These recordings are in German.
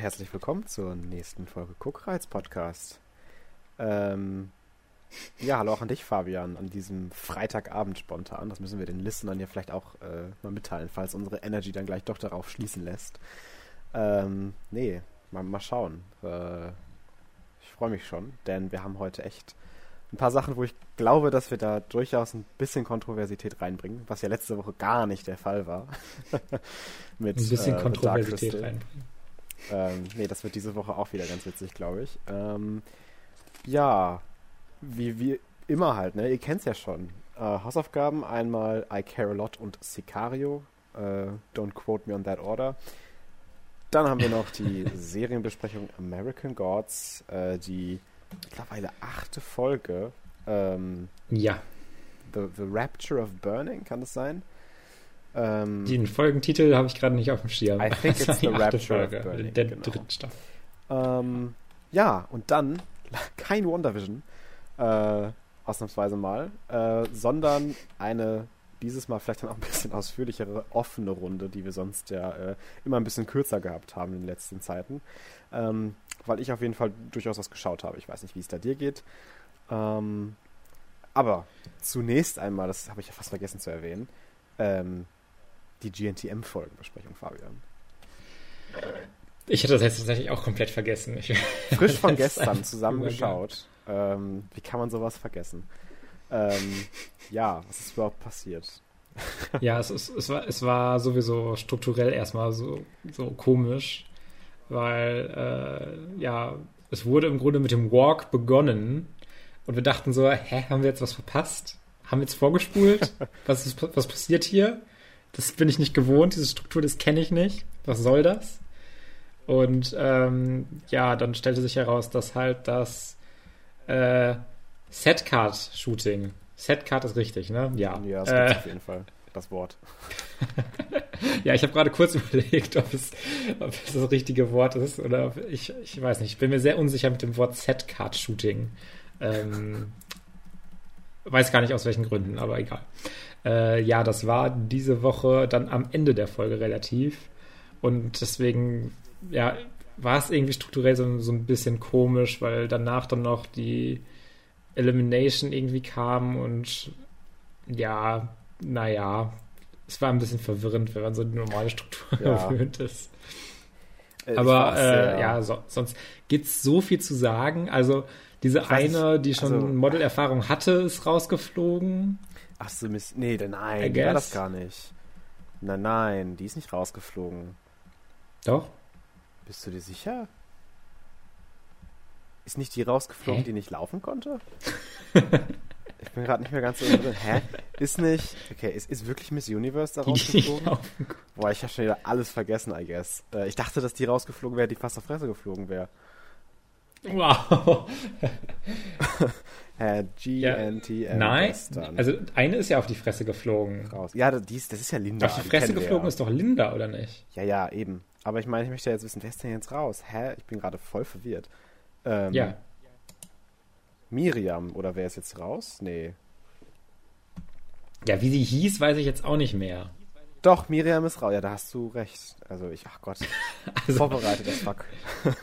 Und herzlich willkommen zur nächsten Folge Guckreiz Podcast. Ähm, ja, hallo auch an dich, Fabian, an diesem Freitagabend spontan. Das müssen wir den Listenern ja vielleicht auch äh, mal mitteilen, falls unsere Energy dann gleich doch darauf schließen lässt. Ähm, nee, mal, mal schauen. Äh, ich freue mich schon, denn wir haben heute echt ein paar Sachen, wo ich glaube, dass wir da durchaus ein bisschen Kontroversität reinbringen, was ja letzte Woche gar nicht der Fall war. Mit, ein bisschen äh, Kontroversität reinbringen. Ähm, nee, das wird diese Woche auch wieder ganz witzig, glaube ich. Ähm, ja, wie, wie immer halt, ne? Ihr kennt's ja schon. Äh, Hausaufgaben einmal I Care a Lot und Sicario. Äh, don't quote me on that order. Dann haben wir noch die Serienbesprechung American Gods, äh, die mittlerweile achte Folge. Ähm, ja. The, The Rapture of Burning, kann das sein? Ähm, Den Folgentitel habe ich gerade nicht auf dem Schirm. I think it's The Rapture of Burning. Der genau. dritten Staffel. Ähm, ja, und dann kein WandaVision, äh, ausnahmsweise mal, äh, sondern eine dieses Mal vielleicht dann auch ein bisschen ausführlichere, offene Runde, die wir sonst ja äh, immer ein bisschen kürzer gehabt haben in den letzten Zeiten. Ähm, weil ich auf jeden Fall durchaus was geschaut habe. Ich weiß nicht, wie es da dir geht. Ähm, aber zunächst einmal, das habe ich ja fast vergessen zu erwähnen, ähm, die GNTM-Folgenbesprechung, Fabian. Ich hatte das jetzt tatsächlich auch komplett vergessen. Ich Frisch von gestern zusammengeschaut. Ähm, wie kann man sowas vergessen? Ähm, ja, was ist überhaupt passiert? ja, es, ist, es, war, es war sowieso strukturell erstmal so, so komisch, weil äh, ja, es wurde im Grunde mit dem Walk begonnen und wir dachten so, hä, haben wir jetzt was verpasst? Haben wir jetzt vorgespult? was, ist, was passiert hier? Das bin ich nicht gewohnt, diese Struktur, das kenne ich nicht. Was soll das? Und ähm, ja, dann stellte sich heraus, dass halt das äh, Setcard-Shooting. Setcard ist richtig, ne? Ja. Ja, das äh, auf jeden Fall das Wort. ja, ich habe gerade kurz überlegt, ob es, ob es das richtige Wort ist oder ob ich, ich weiß nicht. Ich bin mir sehr unsicher mit dem Wort Setcard-Shooting. Ähm, weiß gar nicht aus welchen Gründen, aber egal. Äh, ja, das war diese Woche dann am Ende der Folge relativ. Und deswegen, ja, war es irgendwie strukturell so, so ein bisschen komisch, weil danach dann noch die Elimination irgendwie kam und ja, naja, es war ein bisschen verwirrend, wenn man so eine normale Struktur ja. gewöhnt ist. Äh, Aber äh, ja, so, sonst es so viel zu sagen. Also diese eine, die schon also, Modelerfahrung hatte, ist rausgeflogen. Ach so, nee, nein, die war das gar nicht. Nein, nein, die ist nicht rausgeflogen. Doch? Bist du dir sicher? Ist nicht die rausgeflogen, Hä? die nicht laufen konnte? ich bin gerade nicht mehr ganz so drin. Hä? Ist nicht. Okay, ist, ist wirklich Miss Universe da rausgeflogen? Boah, ich habe schon wieder alles vergessen, I guess. Äh, ich dachte, dass die rausgeflogen wäre, die fast auf Fresse geflogen wäre. Wow. Herr GNTM. Nein, also eine ist ja auf die Fresse geflogen. Raus. Ja, die ist, das ist ja Linda. Auf die Fresse geflogen ja. ist doch Linda, oder nicht? Ja, ja, eben. Aber ich meine, ich möchte ja jetzt wissen, wer ist denn jetzt raus? Hä? Ich bin gerade voll verwirrt. Ähm, ja. Miriam, oder wer ist jetzt raus? Nee. Ja, wie sie hieß, weiß ich jetzt auch nicht mehr. Doch, Miriam ist raus. Ja, da hast du recht. Also ich, ach Gott, also, vorbereitet das Fuck.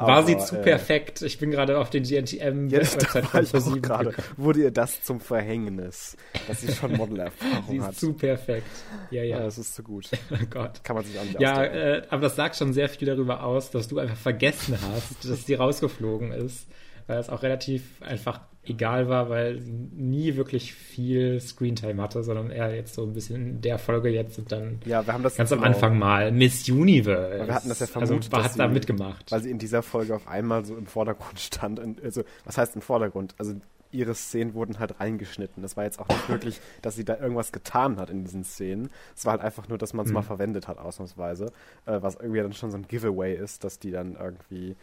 War Aber, sie zu äh, perfekt? Ich bin gerade auf den von ProSieben gerade. Wurde ihr das zum Verhängnis, dass sie schon Modelerfahrung sie hat? ist zu perfekt. Ja, ja. ja das ist zu gut. oh Gott. Kann man sich auch nicht Ja, äh, aber das sagt schon sehr viel darüber aus, dass du einfach vergessen hast, dass sie rausgeflogen ist weil es auch relativ einfach egal war, weil sie nie wirklich viel Screentime hatte, sondern eher jetzt so ein bisschen in der Folge jetzt und dann ja, wir haben das ganz am Anfang mal Miss Universe. wir hatten das ja vermutet, also, hat da mitgemacht. Weil sie in dieser Folge auf einmal so im Vordergrund stand. Also, was heißt im Vordergrund? Also ihre Szenen wurden halt reingeschnitten. Das war jetzt auch nicht wirklich, dass sie da irgendwas getan hat in diesen Szenen. Es war halt einfach nur, dass man es mhm. mal verwendet hat, ausnahmsweise. Äh, was irgendwie dann schon so ein Giveaway ist, dass die dann irgendwie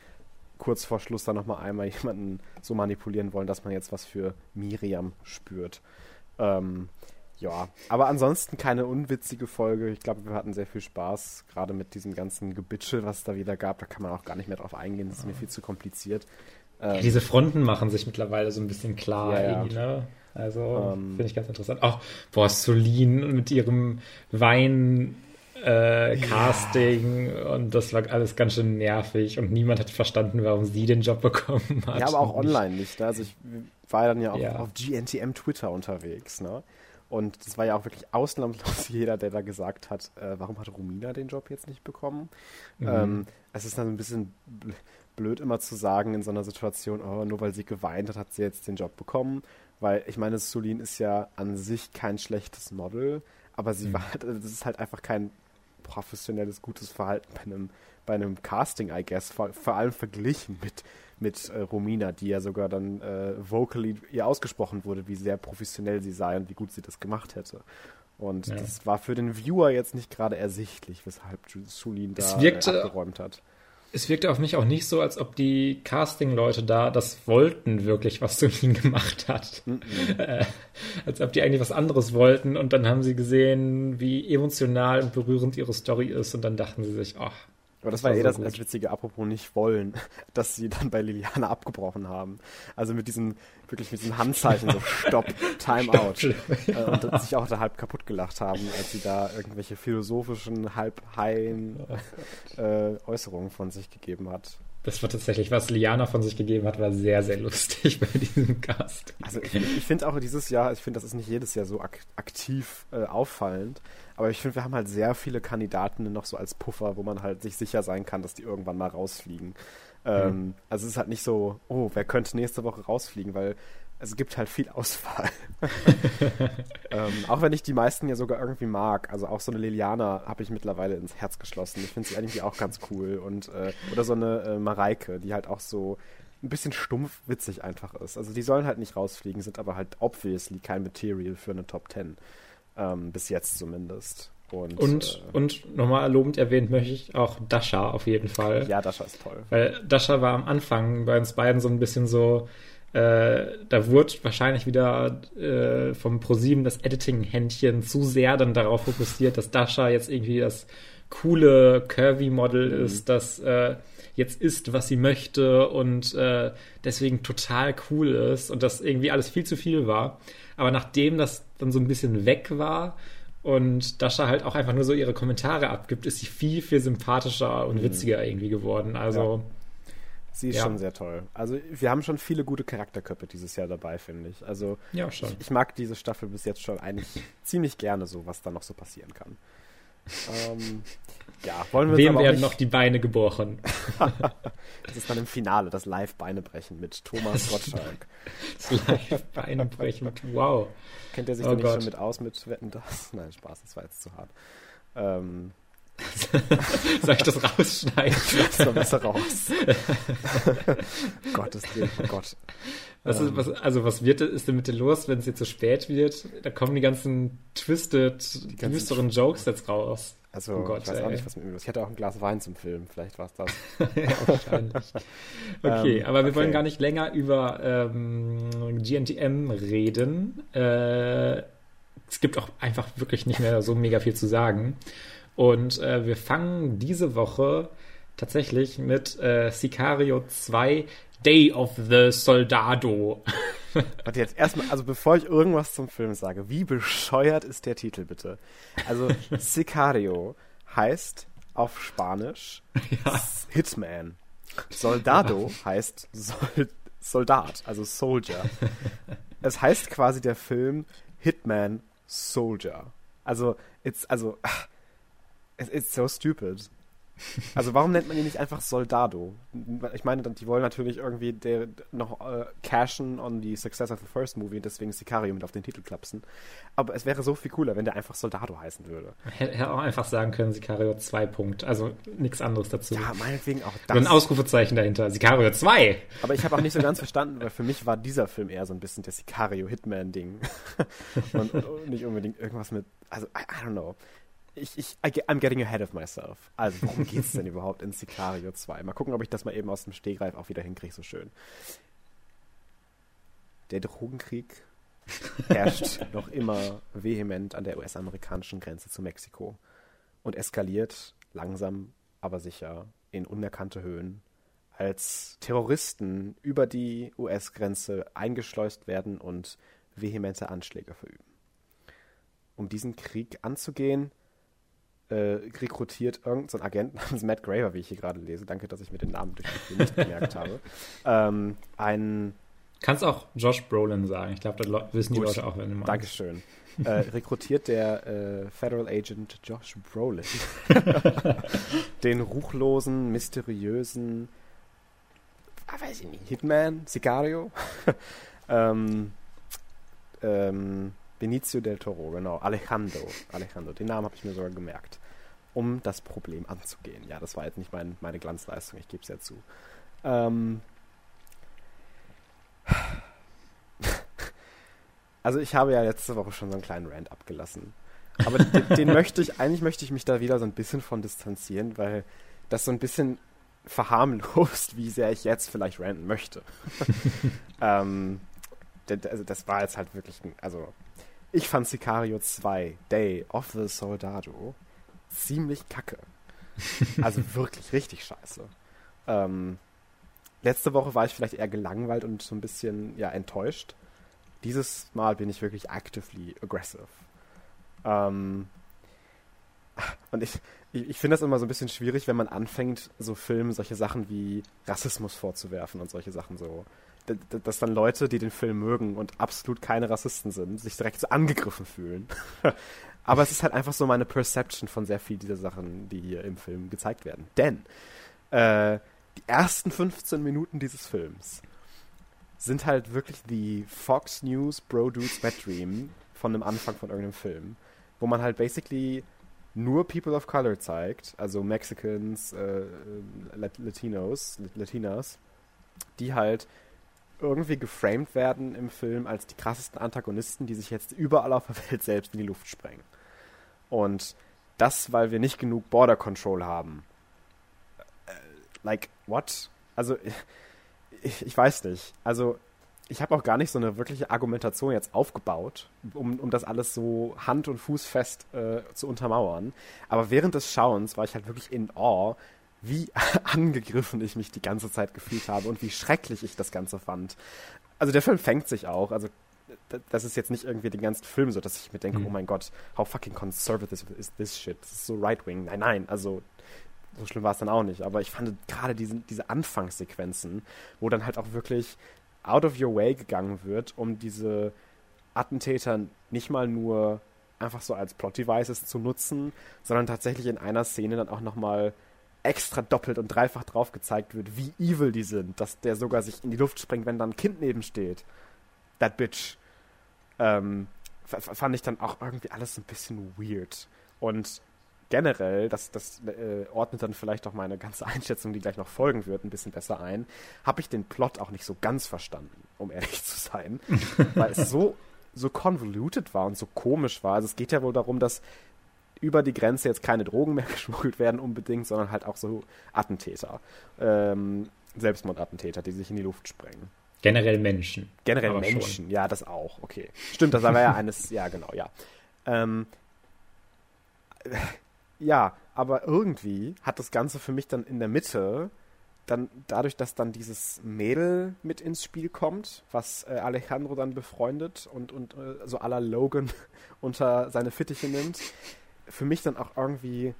kurz vor Schluss dann nochmal einmal jemanden so manipulieren wollen, dass man jetzt was für Miriam spürt. Ähm, ja, aber ansonsten keine unwitzige Folge. Ich glaube, wir hatten sehr viel Spaß, gerade mit diesem ganzen Gebitsche, was es da wieder gab. Da kann man auch gar nicht mehr drauf eingehen, das ist mir viel zu kompliziert. Ähm, ja, diese Fronten machen sich mittlerweile so ein bisschen klar ja, ne? Also ähm, finde ich ganz interessant. Auch, boah, Solin mit ihrem Wein äh, Casting ja. und das war alles ganz schön nervig und niemand hat verstanden, warum sie den Job bekommen hat. Ja, aber auch online nicht. Ne? Also ich war dann ja auch ja. auf GNTM Twitter unterwegs, ne? Und das war ja auch wirklich ausnahmslos jeder, der da gesagt hat, äh, warum hat Romina den Job jetzt nicht bekommen? Mhm. Ähm, es ist dann ein bisschen blöd immer zu sagen in so einer Situation, oh, nur weil sie geweint hat, hat sie jetzt den Job bekommen. Weil ich meine, Sulin ist ja an sich kein schlechtes Model, aber sie mhm. war, halt, das ist halt einfach kein professionelles, gutes Verhalten bei einem, bei einem Casting, I guess. Vor, vor allem verglichen mit, mit äh, Romina, die ja sogar dann äh, vocally ihr ausgesprochen wurde, wie sehr professionell sie sei und wie gut sie das gemacht hätte. Und ja. das war für den Viewer jetzt nicht gerade ersichtlich, weshalb Sulin da wirkte, äh, abgeräumt hat es wirkte auf mich auch nicht so, als ob die Casting-Leute da das wollten, wirklich, was Sulin gemacht hat. Mhm. Äh, als ob die eigentlich was anderes wollten und dann haben sie gesehen, wie emotional und berührend ihre Story ist und dann dachten sie sich, ach, aber das, das war ja eh so das, das Witzige, apropos nicht wollen, dass sie dann bei Liliana abgebrochen haben. Also mit diesem, wirklich mit diesem Handzeichen, so Stopp, Time Out. Ja. Äh, und sich auch da halb kaputt gelacht haben, als sie da irgendwelche philosophischen, halb heilen äh, Äußerungen von sich gegeben hat. Das war tatsächlich, was Liana von sich gegeben hat, war sehr, sehr lustig bei diesem Cast. Also ich, ich finde auch dieses Jahr, ich finde, das ist nicht jedes Jahr so ak aktiv äh, auffallend, aber ich finde, wir haben halt sehr viele Kandidaten noch so als Puffer, wo man halt sich sicher sein kann, dass die irgendwann mal rausfliegen. Ähm, mhm. Also es ist halt nicht so, oh, wer könnte nächste Woche rausfliegen, weil es gibt halt viel Auswahl. ähm, auch wenn ich die meisten ja sogar irgendwie mag. Also auch so eine Liliana habe ich mittlerweile ins Herz geschlossen. Ich finde sie eigentlich auch ganz cool. Und, äh, oder so eine äh, Mareike, die halt auch so ein bisschen stumpf witzig einfach ist. Also die sollen halt nicht rausfliegen, sind aber halt obviously kein Material für eine Top Ten. Ähm, bis jetzt zumindest. Und, und, äh, und nochmal lobend erwähnt möchte ich auch Dasha auf jeden Fall. Ja, Dasha ist toll. Weil Dasha war am Anfang bei uns beiden so ein bisschen so, äh, da wurde wahrscheinlich wieder äh, vom ProSieben das Editing-Händchen zu sehr dann darauf fokussiert, dass Dasha jetzt irgendwie das coole Curvy-Model mhm. ist, das äh, jetzt ist, was sie möchte und äh, deswegen total cool ist und das irgendwie alles viel zu viel war. Aber nachdem das dann so ein bisschen weg war und Dasha halt auch einfach nur so ihre Kommentare abgibt, ist sie viel, viel sympathischer und mhm. witziger irgendwie geworden. Also. Ja. Sie ist ja. schon sehr toll. Also wir haben schon viele gute Charakterköpfe dieses Jahr dabei, finde ich. Also ja. Ich, ich, mag diese Staffel bis jetzt schon eigentlich ziemlich gerne so, was da noch so passieren kann. Ähm, ja, wollen wir Wem werden nicht... noch die Beine gebrochen? das ist dann im Finale, das Live-Beine-Brechen mit Thomas Gottschalk. das Live-Beine-Brechen, wow. Kennt er sich oh da nicht schon mit aus mit Wetten das? Nein, Spaß, das war jetzt zu hart. Ähm, Soll ich das rausschneiden? Lass doch besser raus. Gottes Willen, oh Gott. Was ist, was, also was wird ist denn mit dir los, wenn es jetzt so spät wird? Da kommen die ganzen twisted, die düsteren Jokes jetzt raus. Also oh Gott, ich weiß ey. auch nicht, was mit mir los ist. Ich hatte auch ein Glas Wein zum Film, vielleicht war es das. ja, wahrscheinlich. Okay, ähm, aber wir okay. wollen gar nicht länger über ähm, GNTM reden. Äh, es gibt auch einfach wirklich nicht mehr so mega viel zu sagen. Und äh, wir fangen diese Woche tatsächlich mit äh, Sicario 2 Day of the Soldado. Warte jetzt erstmal, also bevor ich irgendwas zum Film sage, wie bescheuert ist der Titel bitte? Also Sicario heißt auf Spanisch ja. Hitman. Soldado ja. heißt Sol Soldat, also Soldier. es heißt quasi der Film Hitman Soldier. Also, it's, also, ach, It's so stupid. Also warum nennt man ihn nicht einfach Soldado? Ich meine, die wollen natürlich irgendwie der, noch äh, cashen on the success of the first movie und deswegen Sicario mit auf den Titel klapsen. Aber es wäre so viel cooler, wenn der einfach Soldado heißen würde. Hätte auch einfach sagen können, Sicario 2 Punkt. Also nichts anderes dazu. Ja, meinetwegen auch das. Nur ein Ausrufezeichen dahinter. Sicario 2! Aber ich habe auch nicht so ganz verstanden, weil für mich war dieser Film eher so ein bisschen der Sicario Hitman-Ding. und, und nicht unbedingt irgendwas mit, also I, I don't know ich, ich, I'm getting ahead of myself. Also, worum geht's denn überhaupt in Sicario 2? Mal gucken, ob ich das mal eben aus dem Stegreif auch wieder hinkriege, so schön. Der Drogenkrieg herrscht noch immer vehement an der US-amerikanischen Grenze zu Mexiko und eskaliert langsam, aber sicher in unerkannte Höhen, als Terroristen über die US-Grenze eingeschleust werden und vehemente Anschläge verüben. Um diesen Krieg anzugehen, äh, rekrutiert irgendein so Agent namens Matt Graver, wie ich hier gerade lese. Danke, dass ich mir den Namen durch nicht gemerkt habe. Ähm, ein Kannst auch Josh Brolin sagen. Ich glaube, da wissen die Gut, Leute auch, wenn du meinst. Dankeschön. äh, rekrutiert der äh, Federal Agent Josh Brolin den ruchlosen, mysteriösen, ah, weiß ich nicht, Hitman, Sicario, ähm, ähm, Benicio del Toro, genau, Alejandro, Alejandro, den Namen habe ich mir sogar gemerkt, um das Problem anzugehen. Ja, das war jetzt nicht mein, meine Glanzleistung, ich gebe es ja zu. Ähm, also ich habe ja letzte Woche schon so einen kleinen Rant abgelassen. Aber den, den, möchte ich, eigentlich möchte ich mich da wieder so ein bisschen von distanzieren, weil das so ein bisschen verharmlost, wie sehr ich jetzt vielleicht ranten möchte. ähm, also das war jetzt halt wirklich, ein, also ich fand Sicario 2, Day of the Soldado, ziemlich kacke. Also wirklich richtig scheiße. Ähm, letzte Woche war ich vielleicht eher gelangweilt und so ein bisschen ja enttäuscht. Dieses Mal bin ich wirklich actively aggressive. Ähm, und ich, ich, ich finde das immer so ein bisschen schwierig, wenn man anfängt, so Filmen solche Sachen wie Rassismus vorzuwerfen und solche Sachen so. Dass dann Leute, die den Film mögen und absolut keine Rassisten sind, sich direkt so angegriffen fühlen. Aber es ist halt einfach so meine Perception von sehr vielen dieser Sachen, die hier im Film gezeigt werden. Denn äh, die ersten 15 Minuten dieses Films sind halt wirklich die Fox News Bro Dudes Wet Dream von dem Anfang von irgendeinem Film, wo man halt basically nur People of Color zeigt, also Mexicans, äh, Latinos, Latinas, die halt irgendwie geframed werden im Film als die krassesten Antagonisten, die sich jetzt überall auf der Welt selbst in die Luft sprengen. Und das, weil wir nicht genug Border Control haben. Äh, like, what? Also, ich, ich weiß nicht. Also, ich habe auch gar nicht so eine wirkliche Argumentation jetzt aufgebaut, um, um das alles so hand- und fußfest äh, zu untermauern. Aber während des Schauens war ich halt wirklich in Awe, wie angegriffen ich mich die ganze Zeit gefühlt habe und wie schrecklich ich das Ganze fand. Also der Film fängt sich auch. Also das ist jetzt nicht irgendwie den ganzen Film so, dass ich mir denke, mhm. oh mein Gott, how fucking conservative is this shit? Das ist so right-wing. Nein, nein, also so schlimm war es dann auch nicht. Aber ich fand gerade diese, diese Anfangssequenzen, wo dann halt auch wirklich out of your way gegangen wird, um diese Attentäter nicht mal nur einfach so als Plot-Devices zu nutzen, sondern tatsächlich in einer Szene dann auch nochmal extra doppelt und dreifach drauf gezeigt wird, wie evil die sind, dass der sogar sich in die Luft springt, wenn da ein Kind neben steht. That bitch. Ähm, fand ich dann auch irgendwie alles ein bisschen weird. Und generell, das, das äh, ordnet dann vielleicht auch meine ganze Einschätzung, die gleich noch folgen wird, ein bisschen besser ein, habe ich den Plot auch nicht so ganz verstanden, um ehrlich zu sein, weil es so, so convoluted war und so komisch war. Also es geht ja wohl darum, dass über die Grenze jetzt keine Drogen mehr geschmuggelt werden unbedingt, sondern halt auch so Attentäter, ähm, Selbstmordattentäter, die sich in die Luft sprengen. Generell Menschen. Generell Menschen, schon. ja, das auch, okay. Stimmt, das war ja eines, ja, genau, ja. Ähm, ja, aber irgendwie hat das Ganze für mich dann in der Mitte, dann dadurch, dass dann dieses Mädel mit ins Spiel kommt, was äh, Alejandro dann befreundet und, und äh, so aller Logan unter seine Fittiche nimmt, für mich dann auch irgendwie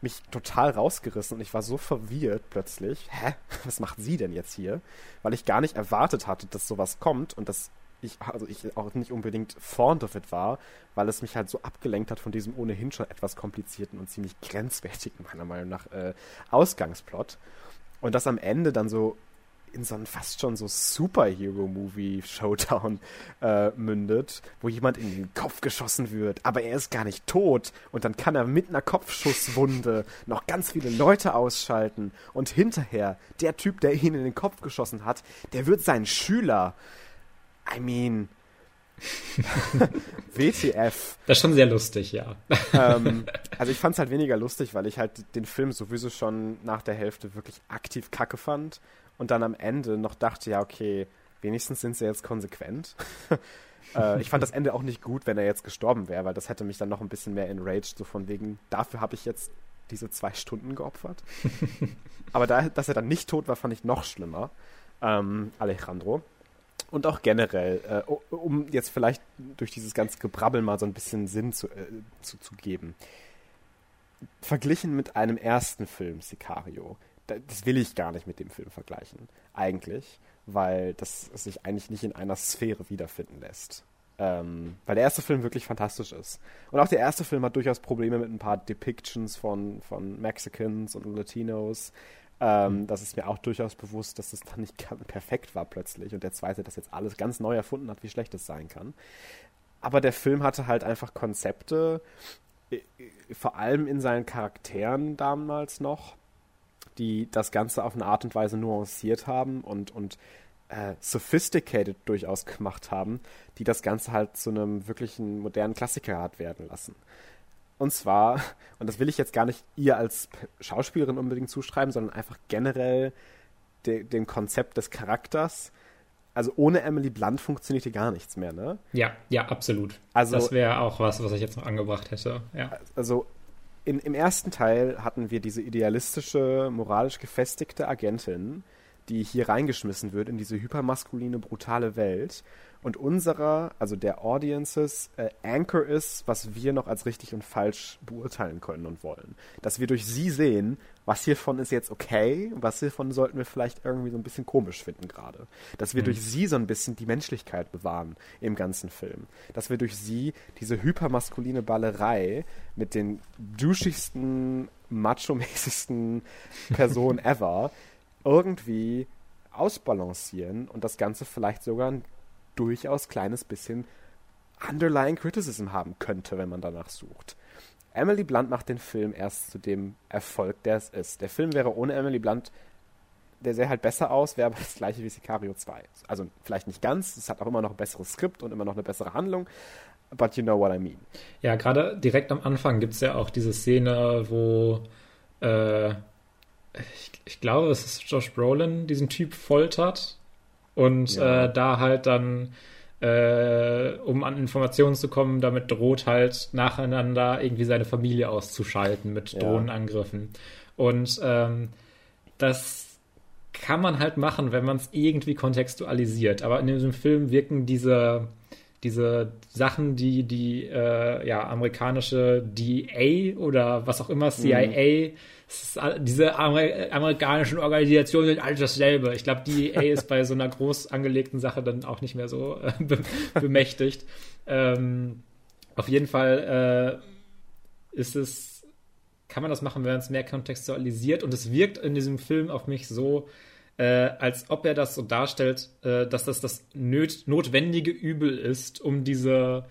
mich total rausgerissen und ich war so verwirrt plötzlich. Hä? Was macht sie denn jetzt hier? Weil ich gar nicht erwartet hatte, dass sowas kommt und das ich, also ich auch nicht unbedingt fond of it war, weil es mich halt so abgelenkt hat von diesem ohnehin schon etwas komplizierten und ziemlich grenzwertigen, meiner Meinung nach, äh, Ausgangsplot. Und das am Ende dann so in so einen fast schon so Superhero-Movie-Showdown äh, mündet, wo jemand in den Kopf geschossen wird, aber er ist gar nicht tot und dann kann er mit einer Kopfschusswunde noch ganz viele Leute ausschalten und hinterher der Typ, der ihn in den Kopf geschossen hat, der wird sein Schüler I mean. WTF. Das ist schon sehr lustig, ja. Ähm, also ich fand es halt weniger lustig, weil ich halt den Film sowieso schon nach der Hälfte wirklich aktiv kacke fand und dann am Ende noch dachte, ja, okay, wenigstens sind sie jetzt konsequent. äh, ich fand das Ende auch nicht gut, wenn er jetzt gestorben wäre, weil das hätte mich dann noch ein bisschen mehr enraged, so von wegen, dafür habe ich jetzt diese zwei Stunden geopfert. Aber da, dass er dann nicht tot war, fand ich noch schlimmer. Ähm, Alejandro und auch generell, äh, um jetzt vielleicht durch dieses ganze Gebrabbel mal so ein bisschen Sinn zu, äh, zu, zu geben. verglichen mit einem ersten Film, Sicario, das will ich gar nicht mit dem Film vergleichen, eigentlich, weil das sich eigentlich nicht in einer Sphäre wiederfinden lässt. Ähm, weil der erste Film wirklich fantastisch ist. Und auch der erste Film hat durchaus Probleme mit ein paar Depictions von, von Mexicans und Latinos. Ähm, mhm. Das ist mir auch durchaus bewusst, dass das dann nicht perfekt war plötzlich. Und der zweite das jetzt alles ganz neu erfunden hat, wie schlecht es sein kann. Aber der Film hatte halt einfach Konzepte, vor allem in seinen Charakteren damals noch, die das Ganze auf eine Art und Weise nuanciert haben und, und äh, sophisticated durchaus gemacht haben, die das Ganze halt zu einem wirklichen modernen Klassiker hat werden lassen. Und zwar, und das will ich jetzt gar nicht ihr als Schauspielerin unbedingt zuschreiben, sondern einfach generell de, dem Konzept des Charakters. Also ohne Emily Blunt funktioniert hier gar nichts mehr, ne? Ja, ja, absolut. Also, das wäre auch was, was ich jetzt noch angebracht hätte. Ja. Also in, im ersten Teil hatten wir diese idealistische, moralisch gefestigte Agentin, die hier reingeschmissen wird in diese hypermaskuline, brutale Welt und unserer, also der Audiences, äh, Anchor ist, was wir noch als richtig und falsch beurteilen können und wollen. Dass wir durch sie sehen, was hiervon ist jetzt okay, was hiervon sollten wir vielleicht irgendwie so ein bisschen komisch finden gerade. Dass wir mhm. durch sie so ein bisschen die Menschlichkeit bewahren im ganzen Film. Dass wir durch sie diese hypermaskuline Ballerei mit den duschigsten, macho-mäßigsten Personen ever irgendwie ausbalancieren und das Ganze vielleicht sogar ein durchaus kleines bisschen Underlying Criticism haben könnte, wenn man danach sucht. Emily Blunt macht den Film erst zu dem Erfolg, der es ist. Der Film wäre ohne Emily Blunt, der sähe halt besser aus, wäre aber das gleiche wie Sicario 2. Also vielleicht nicht ganz, es hat auch immer noch ein besseres Skript und immer noch eine bessere Handlung, but you know what I mean. Ja, gerade direkt am Anfang gibt es ja auch diese Szene, wo äh, ich, ich, glaube, es ist Josh Brolin diesen Typ foltert und ja. äh, da halt dann, äh, um an Informationen zu kommen, damit droht halt nacheinander irgendwie seine Familie auszuschalten mit ja. Drohnenangriffen. Und ähm, das kann man halt machen, wenn man es irgendwie kontextualisiert. Aber in diesem Film wirken diese diese Sachen, die die äh, ja, amerikanische DA oder was auch immer, CIA, mhm. diese Amer amerikanischen Organisationen sind alles dasselbe. Ich glaube, die DA ist bei so einer groß angelegten Sache dann auch nicht mehr so äh, be bemächtigt. ähm, auf jeden Fall äh, ist es, kann man das machen, wenn man es mehr kontextualisiert und es wirkt in diesem Film auf mich so, äh, als ob er das so darstellt, äh, dass das das nöt notwendige Übel ist, um diese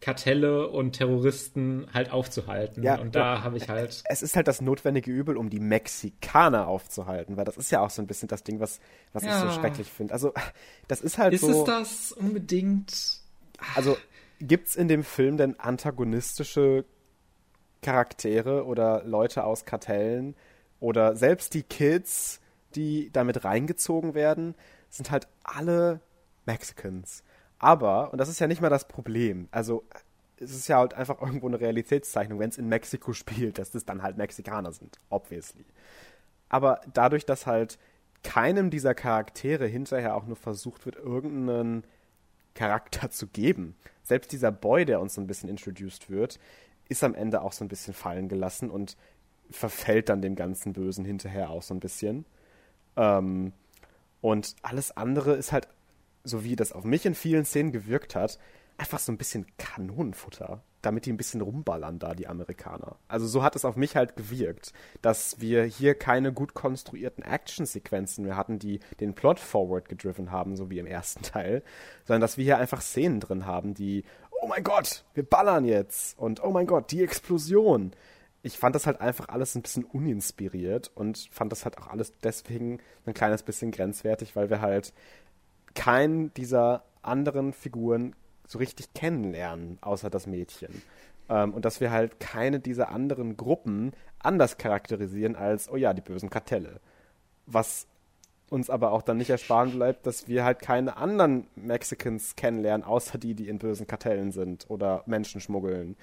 Kartelle und Terroristen halt aufzuhalten. Ja, und da ja. habe ich halt. Es ist halt das notwendige Übel, um die Mexikaner aufzuhalten, weil das ist ja auch so ein bisschen das Ding, was, was ja. ich so schrecklich finde. Also, das ist halt ist so. Ist es das unbedingt? Also, gibt's in dem Film denn antagonistische Charaktere oder Leute aus Kartellen oder selbst die Kids, die damit reingezogen werden, sind halt alle Mexicans. Aber, und das ist ja nicht mal das Problem, also es ist ja halt einfach irgendwo eine Realitätszeichnung, wenn es in Mexiko spielt, dass das dann halt Mexikaner sind, obviously. Aber dadurch, dass halt keinem dieser Charaktere hinterher auch nur versucht wird, irgendeinen Charakter zu geben, selbst dieser Boy, der uns so ein bisschen introduced wird, ist am Ende auch so ein bisschen fallen gelassen und verfällt dann dem ganzen Bösen hinterher auch so ein bisschen. Ähm, und alles andere ist halt, so wie das auf mich in vielen Szenen gewirkt hat, einfach so ein bisschen Kanonenfutter, damit die ein bisschen rumballern da, die Amerikaner. Also so hat es auf mich halt gewirkt, dass wir hier keine gut konstruierten Actionsequenzen mehr hatten, die den Plot forward gedriven haben, so wie im ersten Teil, sondern dass wir hier einfach Szenen drin haben, die, oh mein Gott, wir ballern jetzt und oh mein Gott, die Explosion ich fand das halt einfach alles ein bisschen uninspiriert und fand das halt auch alles deswegen ein kleines bisschen grenzwertig, weil wir halt keinen dieser anderen Figuren so richtig kennenlernen, außer das Mädchen. Ähm, und dass wir halt keine dieser anderen Gruppen anders charakterisieren als, oh ja, die bösen Kartelle. Was uns aber auch dann nicht ersparen bleibt, dass wir halt keine anderen Mexicans kennenlernen, außer die, die in bösen Kartellen sind oder Menschen schmuggeln.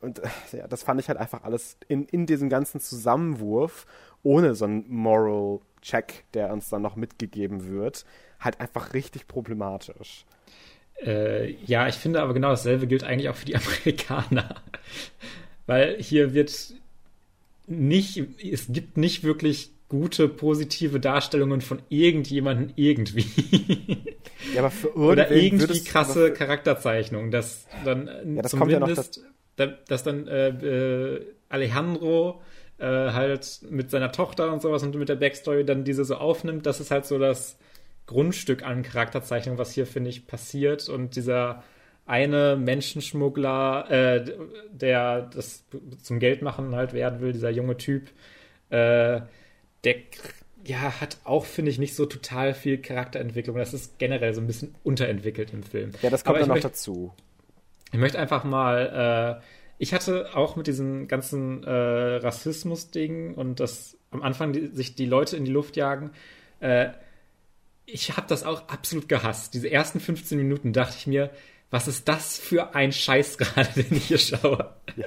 Und äh, ja, das fand ich halt einfach alles in, in diesem ganzen Zusammenwurf, ohne so einen Moral Check, der uns dann noch mitgegeben wird, halt einfach richtig problematisch. Äh, ja, ich finde aber genau dasselbe gilt eigentlich auch für die Amerikaner. Weil hier wird nicht, es gibt nicht wirklich gute, positive Darstellungen von irgendjemandem irgendwie. Ja, aber für Oder irgendwie krasse Charakterzeichnungen, dass dann ja, das zumindest, ja dass, dass dann äh, äh, Alejandro äh, halt mit seiner Tochter und sowas und mit der Backstory dann diese so aufnimmt, das ist halt so das Grundstück an Charakterzeichnung, was hier, finde ich, passiert und dieser eine Menschenschmuggler, äh, der das zum Geldmachen halt werden will, dieser junge Typ, äh, der ja, hat auch, finde ich, nicht so total viel Charakterentwicklung. Das ist generell so ein bisschen unterentwickelt im Film. Ja, das kommt dann noch dazu. Ich möchte einfach mal, äh, ich hatte auch mit diesem ganzen äh, Rassismus-Ding und das am Anfang die, sich die Leute in die Luft jagen, äh, ich habe das auch absolut gehasst. Diese ersten 15 Minuten dachte ich mir, was ist das für ein Scheiß gerade, den ich hier schaue? Ja.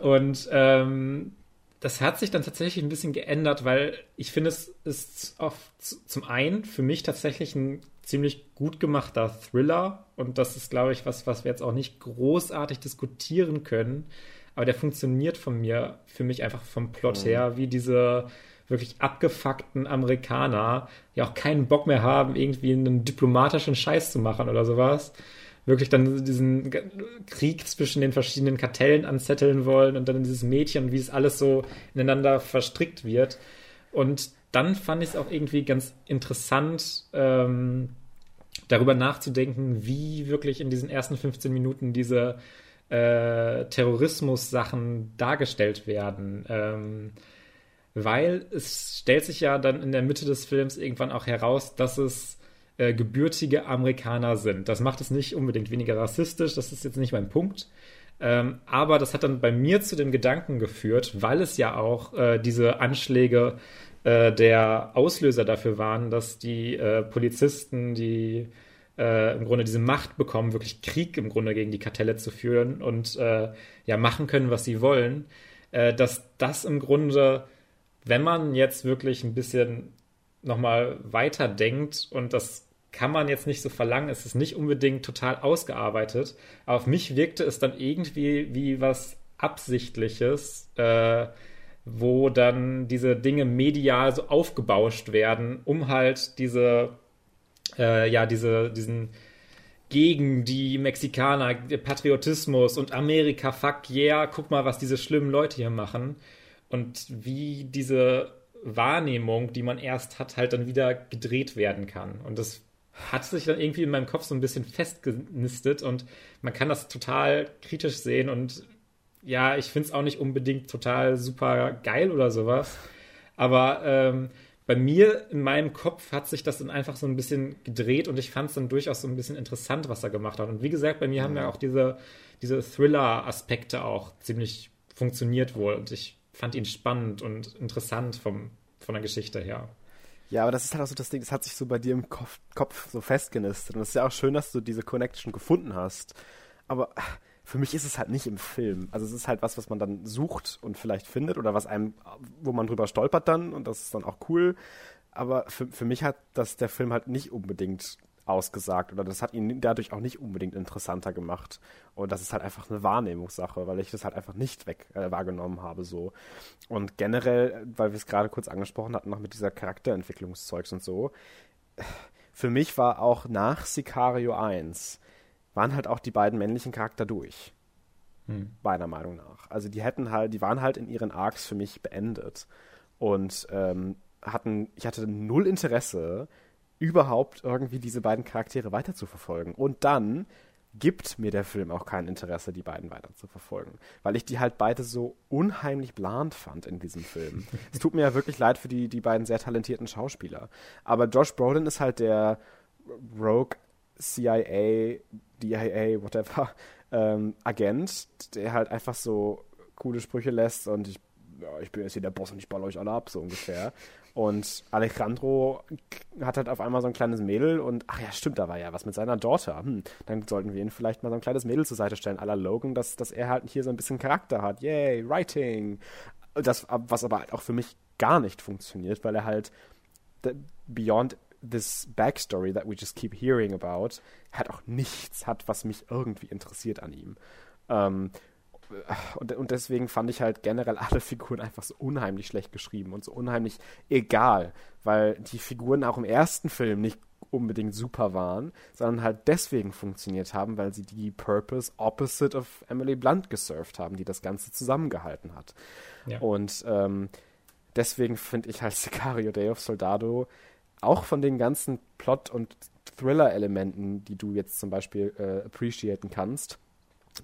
Und ähm, das hat sich dann tatsächlich ein bisschen geändert, weil ich finde, es ist oft zum einen für mich tatsächlich ein ziemlich gut gemachter Thriller und das ist, glaube ich, was, was wir jetzt auch nicht großartig diskutieren können, aber der funktioniert von mir, für mich einfach vom Plot mhm. her, wie diese wirklich abgefuckten Amerikaner, die auch keinen Bock mehr haben, irgendwie einen diplomatischen Scheiß zu machen oder sowas, wirklich dann diesen Krieg zwischen den verschiedenen Kartellen anzetteln wollen und dann dieses Mädchen, wie es alles so ineinander verstrickt wird. Und dann fand ich es auch irgendwie ganz interessant, ähm, darüber nachzudenken, wie wirklich in diesen ersten 15 Minuten diese äh, Terrorismus-Sachen dargestellt werden. Ähm, weil es stellt sich ja dann in der Mitte des Films irgendwann auch heraus, dass es äh, gebürtige Amerikaner sind. Das macht es nicht unbedingt weniger rassistisch, das ist jetzt nicht mein Punkt. Ähm, aber das hat dann bei mir zu dem Gedanken geführt, weil es ja auch äh, diese Anschläge äh, der Auslöser dafür waren, dass die äh, Polizisten, die äh, im Grunde diese Macht bekommen, wirklich Krieg im Grunde gegen die Kartelle zu führen und äh, ja machen können, was sie wollen, dass das im Grunde, wenn man jetzt wirklich ein bisschen nochmal weiterdenkt und das kann man jetzt nicht so verlangen, es ist nicht unbedingt total ausgearbeitet, aber auf mich wirkte es dann irgendwie wie was Absichtliches, äh, wo dann diese Dinge medial so aufgebauscht werden, um halt diese, äh, ja, diese, diesen gegen die Mexikaner, Patriotismus und Amerika, fuck yeah, guck mal, was diese schlimmen Leute hier machen und wie diese Wahrnehmung, die man erst hat, halt dann wieder gedreht werden kann. Und das hat sich dann irgendwie in meinem Kopf so ein bisschen festgenistet und man kann das total kritisch sehen und ja, ich finde es auch nicht unbedingt total super geil oder sowas. Aber ähm, bei mir in meinem Kopf hat sich das dann einfach so ein bisschen gedreht und ich fand es dann durchaus so ein bisschen interessant, was er gemacht hat. Und wie gesagt, bei mir mhm. haben ja auch diese, diese Thriller-Aspekte auch ziemlich funktioniert wohl und ich fand ihn spannend und interessant vom, von der Geschichte her. Ja, aber das ist halt auch so das Ding, das hat sich so bei dir im Kopf, Kopf so festgenistet. Und es ist ja auch schön, dass du diese Connection gefunden hast. Aber für mich ist es halt nicht im Film. Also es ist halt was, was man dann sucht und vielleicht findet oder was einem, wo man drüber stolpert dann und das ist dann auch cool. Aber für, für mich hat das der Film halt nicht unbedingt ausgesagt oder das hat ihn dadurch auch nicht unbedingt interessanter gemacht. Und das ist halt einfach eine Wahrnehmungssache, weil ich das halt einfach nicht weg äh, wahrgenommen habe so. Und generell, weil wir es gerade kurz angesprochen hatten, noch mit dieser Charakterentwicklungszeugs und so, für mich war auch nach Sicario 1 waren halt auch die beiden männlichen Charakter durch. Hm. Meiner Meinung nach. Also die hätten halt, die waren halt in ihren Arcs für mich beendet. Und ähm, hatten, ich hatte null Interesse, überhaupt irgendwie diese beiden Charaktere weiter zu verfolgen. Und dann gibt mir der Film auch kein Interesse, die beiden weiter zu verfolgen, weil ich die halt beide so unheimlich bland fand in diesem Film. es tut mir ja wirklich leid für die, die beiden sehr talentierten Schauspieler. Aber Josh Brolin ist halt der Rogue CIA, DIA, whatever, ähm, Agent, der halt einfach so coole Sprüche lässt und ich, ja, ich bin jetzt hier der Boss und ich baller euch alle ab, so ungefähr. Und Alejandro hat halt auf einmal so ein kleines Mädel und, ach ja, stimmt, da war ja was mit seiner Daughter. Hm, dann sollten wir ihn vielleicht mal so ein kleines Mädel zur Seite stellen, la Logan, dass, dass er halt hier so ein bisschen Charakter hat. Yay, Writing. Das, was aber halt auch für mich gar nicht funktioniert, weil er halt beyond this backstory that we just keep hearing about, hat auch nichts hat, was mich irgendwie interessiert an ihm. Ähm, und, und deswegen fand ich halt generell alle Figuren einfach so unheimlich schlecht geschrieben und so unheimlich egal, weil die Figuren auch im ersten Film nicht unbedingt super waren, sondern halt deswegen funktioniert haben, weil sie die Purpose Opposite of Emily Blunt gesurft haben, die das Ganze zusammengehalten hat. Ja. Und ähm, deswegen finde ich halt Sicario Day of Soldado auch von den ganzen Plot- und Thriller-Elementen, die du jetzt zum Beispiel äh, appreciaten kannst,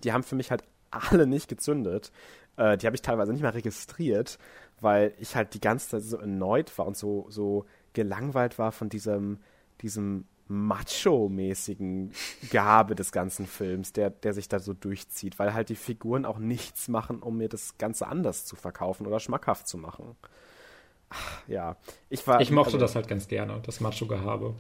die haben für mich halt alle nicht gezündet. Äh, die habe ich teilweise nicht mal registriert, weil ich halt die ganze Zeit so erneut war und so, so gelangweilt war von diesem, diesem Macho-mäßigen Gabe des ganzen Films, der, der sich da so durchzieht, weil halt die Figuren auch nichts machen, um mir das Ganze anders zu verkaufen oder schmackhaft zu machen. Ja, ich war. Ich mochte also, das halt ganz gerne, das Macho-Gehabe.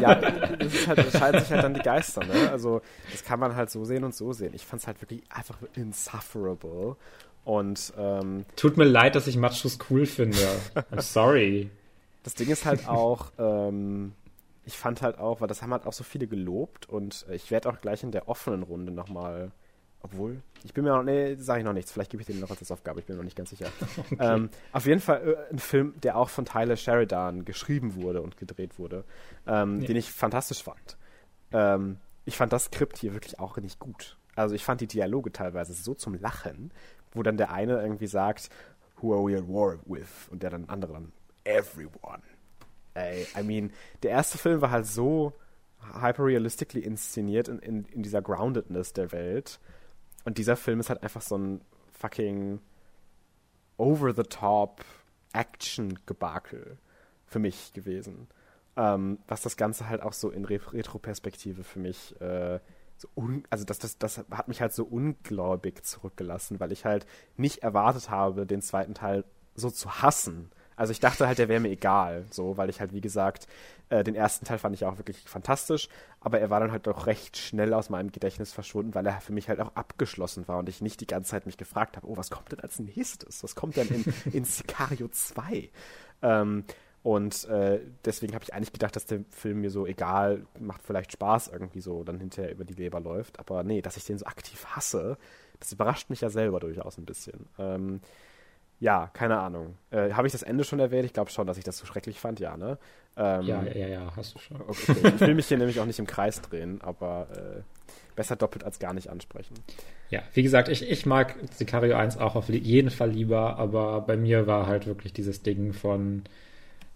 ja, das, ist halt, das scheiden sich halt dann die Geister, ne? Also, das kann man halt so sehen und so sehen. Ich fand es halt wirklich einfach insufferable. Und, ähm, Tut mir leid, dass ich Machos cool finde. I'm sorry. Das Ding ist halt auch, ähm, ich fand halt auch, weil das haben halt auch so viele gelobt und ich werde auch gleich in der offenen Runde nochmal, obwohl, ich bin mir noch, nee, sage ich noch nichts, vielleicht gebe ich dir noch als Aufgabe, ich bin mir noch nicht ganz sicher. Okay. Ähm, auf jeden Fall äh, ein Film, der auch von Tyler Sheridan geschrieben wurde und gedreht wurde, ähm, ja. den ich fantastisch fand. Ähm, ich fand das Skript hier wirklich auch nicht gut. Also ich fand die Dialoge teilweise so zum Lachen, wo dann der eine irgendwie sagt, Who are we at war with? Und der dann andere dann, Everyone. Ey, I mean, der erste Film war halt so hyper-realistically inszeniert in, in, in dieser Groundedness der Welt. Und dieser Film ist halt einfach so ein fucking over-the-top Action-Gebakel für mich gewesen. Ähm, was das Ganze halt auch so in Re Retroperspektive für mich äh, so also das, das, das hat mich halt so ungläubig zurückgelassen, weil ich halt nicht erwartet habe, den zweiten Teil so zu hassen. Also ich dachte halt, der wäre mir egal, so, weil ich halt, wie gesagt, äh, den ersten Teil fand ich auch wirklich fantastisch, aber er war dann halt doch recht schnell aus meinem Gedächtnis verschwunden, weil er für mich halt auch abgeschlossen war und ich nicht die ganze Zeit mich gefragt habe, oh, was kommt denn als nächstes? Was kommt denn in, in Sicario 2? Ähm, und äh, deswegen habe ich eigentlich gedacht, dass der Film mir so egal, macht vielleicht Spaß irgendwie so, dann hinterher über die Leber läuft. Aber nee, dass ich den so aktiv hasse, das überrascht mich ja selber durchaus ein bisschen. Ähm, ja, keine Ahnung. Äh, Habe ich das Ende schon erwähnt? Ich glaube schon, dass ich das so schrecklich fand, ja, ne? Ähm, ja, ja, ja, hast du schon. Okay, ich will mich hier nämlich auch nicht im Kreis drehen, aber äh, besser doppelt als gar nicht ansprechen. Ja, wie gesagt, ich, ich mag Sicario 1 auch auf jeden Fall lieber, aber bei mir war halt wirklich dieses Ding von,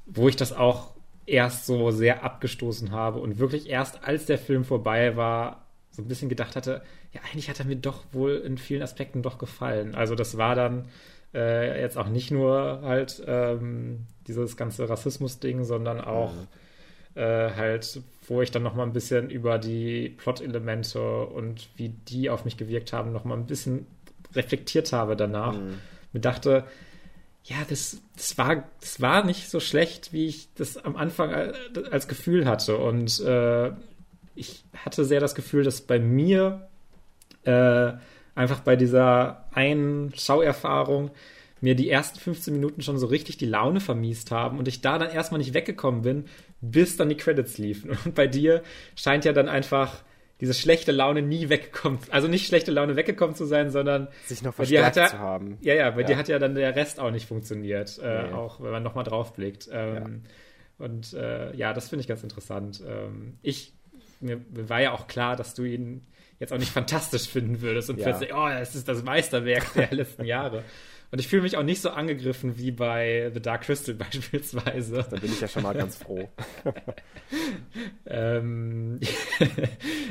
wo ich das auch erst so sehr abgestoßen habe und wirklich erst als der Film vorbei war, so ein bisschen gedacht hatte, ja, eigentlich hat er mir doch wohl in vielen Aspekten doch gefallen. Also das war dann äh, jetzt auch nicht nur halt ähm, dieses ganze Rassismus-Ding, sondern auch mhm. äh, halt, wo ich dann noch mal ein bisschen über die Plot-Elemente und wie die auf mich gewirkt haben, noch mal ein bisschen reflektiert habe danach. Mhm. Mir dachte, ja, das, das, war, das war nicht so schlecht, wie ich das am Anfang äh, als Gefühl hatte. Und äh, ich hatte sehr das Gefühl, dass bei mir äh, einfach bei dieser einen Schauerfahrung mir die ersten 15 Minuten schon so richtig die Laune vermiest haben und ich da dann erstmal nicht weggekommen bin, bis dann die Credits liefen. Und bei dir scheint ja dann einfach diese schlechte Laune nie weggekommen, also nicht schlechte Laune weggekommen zu sein, sondern sich noch verstärkt ja, zu haben. Ja, ja, bei ja. dir hat ja dann der Rest auch nicht funktioniert, äh, nee. auch wenn man nochmal draufblickt. Ähm, ja. Und äh, ja, das finde ich ganz interessant. Ähm, ich, mir, mir war ja auch klar, dass du ihn jetzt auch nicht fantastisch finden würdest und ja. plötzlich, oh, das ist das Meisterwerk der letzten Jahre. Und ich fühle mich auch nicht so angegriffen wie bei The Dark Crystal beispielsweise. Da bin ich ja schon mal ganz froh. ähm,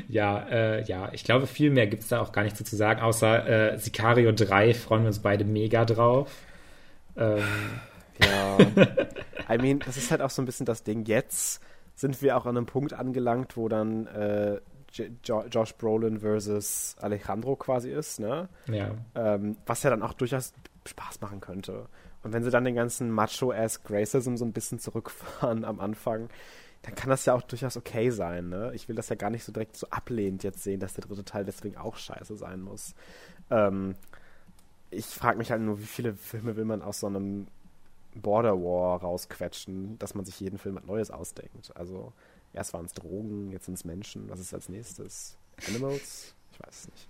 ja, äh, ja, ich glaube, viel mehr gibt es da auch gar nicht so zu sagen, außer äh, Sicario 3 freuen wir uns beide mega drauf. Ähm, ja. I mean, das ist halt auch so ein bisschen das Ding. Jetzt sind wir auch an einem Punkt angelangt, wo dann äh, jo Josh Brolin versus Alejandro quasi ist, ne? Ja. Ähm, was ja dann auch durchaus Spaß machen könnte. Und wenn sie dann den ganzen Macho-ass Gracism so ein bisschen zurückfahren am Anfang, dann kann das ja auch durchaus okay sein, ne? Ich will das ja gar nicht so direkt so ablehnend jetzt sehen, dass der dritte Teil deswegen auch scheiße sein muss. Ähm, ich frage mich halt nur, wie viele Filme will man aus so einem Border War rausquetschen, dass man sich jeden Film was Neues ausdenkt. Also Erst waren es Drogen, jetzt sind es Menschen. Was ist als nächstes? Animals? Ich weiß es nicht.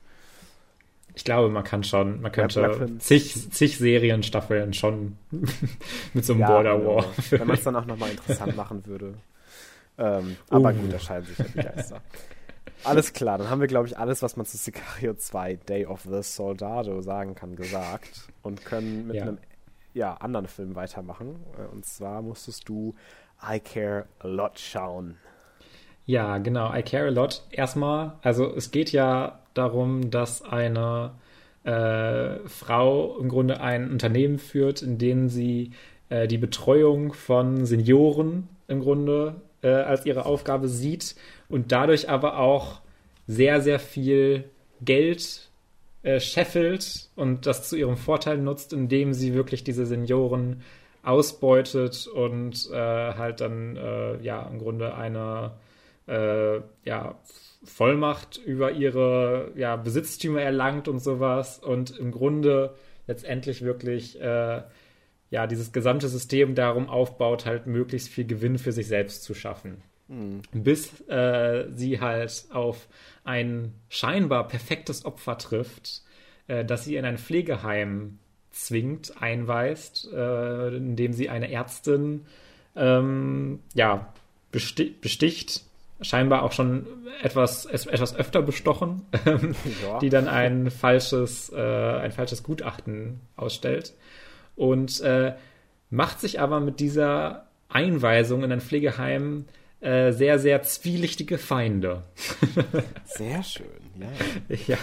ich glaube, man kann schon, man könnte zig, zig Serienstaffeln schon mit so einem ja, Border genau. War. Genau. Wenn man es dann auch nochmal interessant machen würde. Ähm, uh. Aber gut, da scheiden sich ja die Geister. Alles klar, dann haben wir, glaube ich, alles, was man zu Sicario 2 Day of the Soldado sagen kann, gesagt. Und können mit ja. einem ja, anderen Film weitermachen. Äh, und zwar musstest du I Care a Lot schauen. Ja, genau, I Care a Lot. Erstmal, also es geht ja darum, dass eine äh, Frau im Grunde ein Unternehmen führt, in dem sie äh, die Betreuung von Senioren im Grunde äh, als ihre Aufgabe sieht und dadurch aber auch sehr, sehr viel Geld äh, scheffelt und das zu ihrem Vorteil nutzt, indem sie wirklich diese Senioren ausbeutet und äh, halt dann äh, ja im Grunde eine äh, ja, Vollmacht über ihre ja, Besitztümer erlangt und sowas und im Grunde letztendlich wirklich äh, ja dieses gesamte System darum aufbaut, halt möglichst viel Gewinn für sich selbst zu schaffen. Mhm. Bis äh, sie halt auf ein scheinbar perfektes Opfer trifft, äh, das sie in ein Pflegeheim zwingt, einweist, äh, indem sie eine Ärztin ähm, ja, besti besticht, scheinbar auch schon etwas, etwas öfter bestochen, ja. die dann ein falsches, äh, ein falsches Gutachten ausstellt. Und äh, macht sich aber mit dieser Einweisung in ein Pflegeheim äh, sehr, sehr zwielichtige Feinde. sehr schön, ja. ja.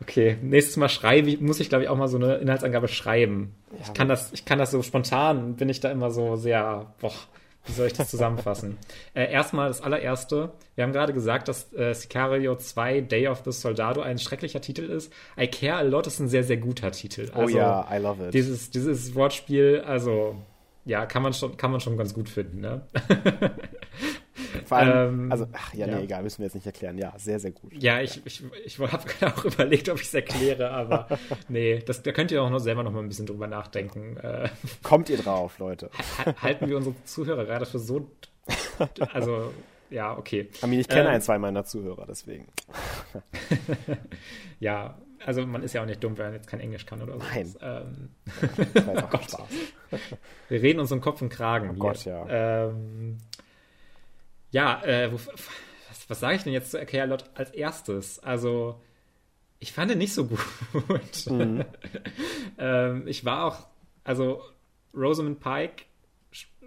Okay, nächstes Mal schreibe muss ich, glaube ich, auch mal so eine Inhaltsangabe schreiben. Ja, ich, kann das, ich kann das so spontan, bin ich da immer so sehr, boah, wie soll ich das zusammenfassen? äh, erstmal das allererste. Wir haben gerade gesagt, dass äh, Sicario 2 Day of the Soldado ein schrecklicher Titel ist. I Care a Lot ist ein sehr, sehr guter Titel. Oh also, oh ja, I love it. Dieses, dieses Wortspiel, also ja, kann man schon, kann man schon ganz gut finden, ne? Vor allem, ähm, also, ach ja, nee, ja. egal, müssen wir jetzt nicht erklären. Ja, sehr, sehr gut. Ja, ich, ich, ich habe auch überlegt, ob ich es erkläre, aber nee, das, da könnt ihr auch noch selber noch mal ein bisschen drüber nachdenken. Äh, Kommt ihr drauf, Leute? Halten wir unsere Zuhörer gerade für so, also, ja, okay. Amin, ich kenne ähm, ein, zwei meiner Zuhörer, deswegen. ja, also man ist ja auch nicht dumm, wenn man jetzt kein Englisch kann oder so. Nein. Ähm, war oh Spaß. Wir reden uns um Kopf und Kragen. Oh hier. Gott, ja. Ähm, ja, äh, wo, was, was sage ich denn jetzt zu Lot als erstes? Also, ich fand ihn nicht so gut. Mhm. ähm, ich war auch, also Rosamund Pike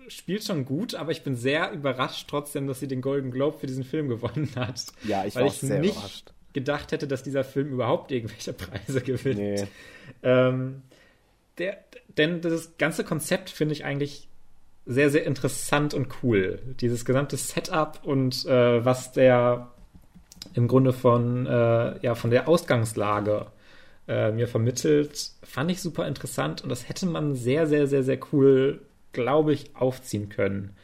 spielt schon gut, aber ich bin sehr überrascht trotzdem, dass sie den Golden Globe für diesen Film gewonnen hat. Ja, ich war ich sehr nicht, überrascht gedacht hätte, dass dieser Film überhaupt irgendwelche Preise gewinnt. Nee. Ähm, der, denn das ganze Konzept finde ich eigentlich sehr, sehr interessant und cool. Dieses gesamte Setup und äh, was der im Grunde von, äh, ja, von der Ausgangslage äh, mir vermittelt, fand ich super interessant und das hätte man sehr, sehr, sehr, sehr cool, glaube ich, aufziehen können.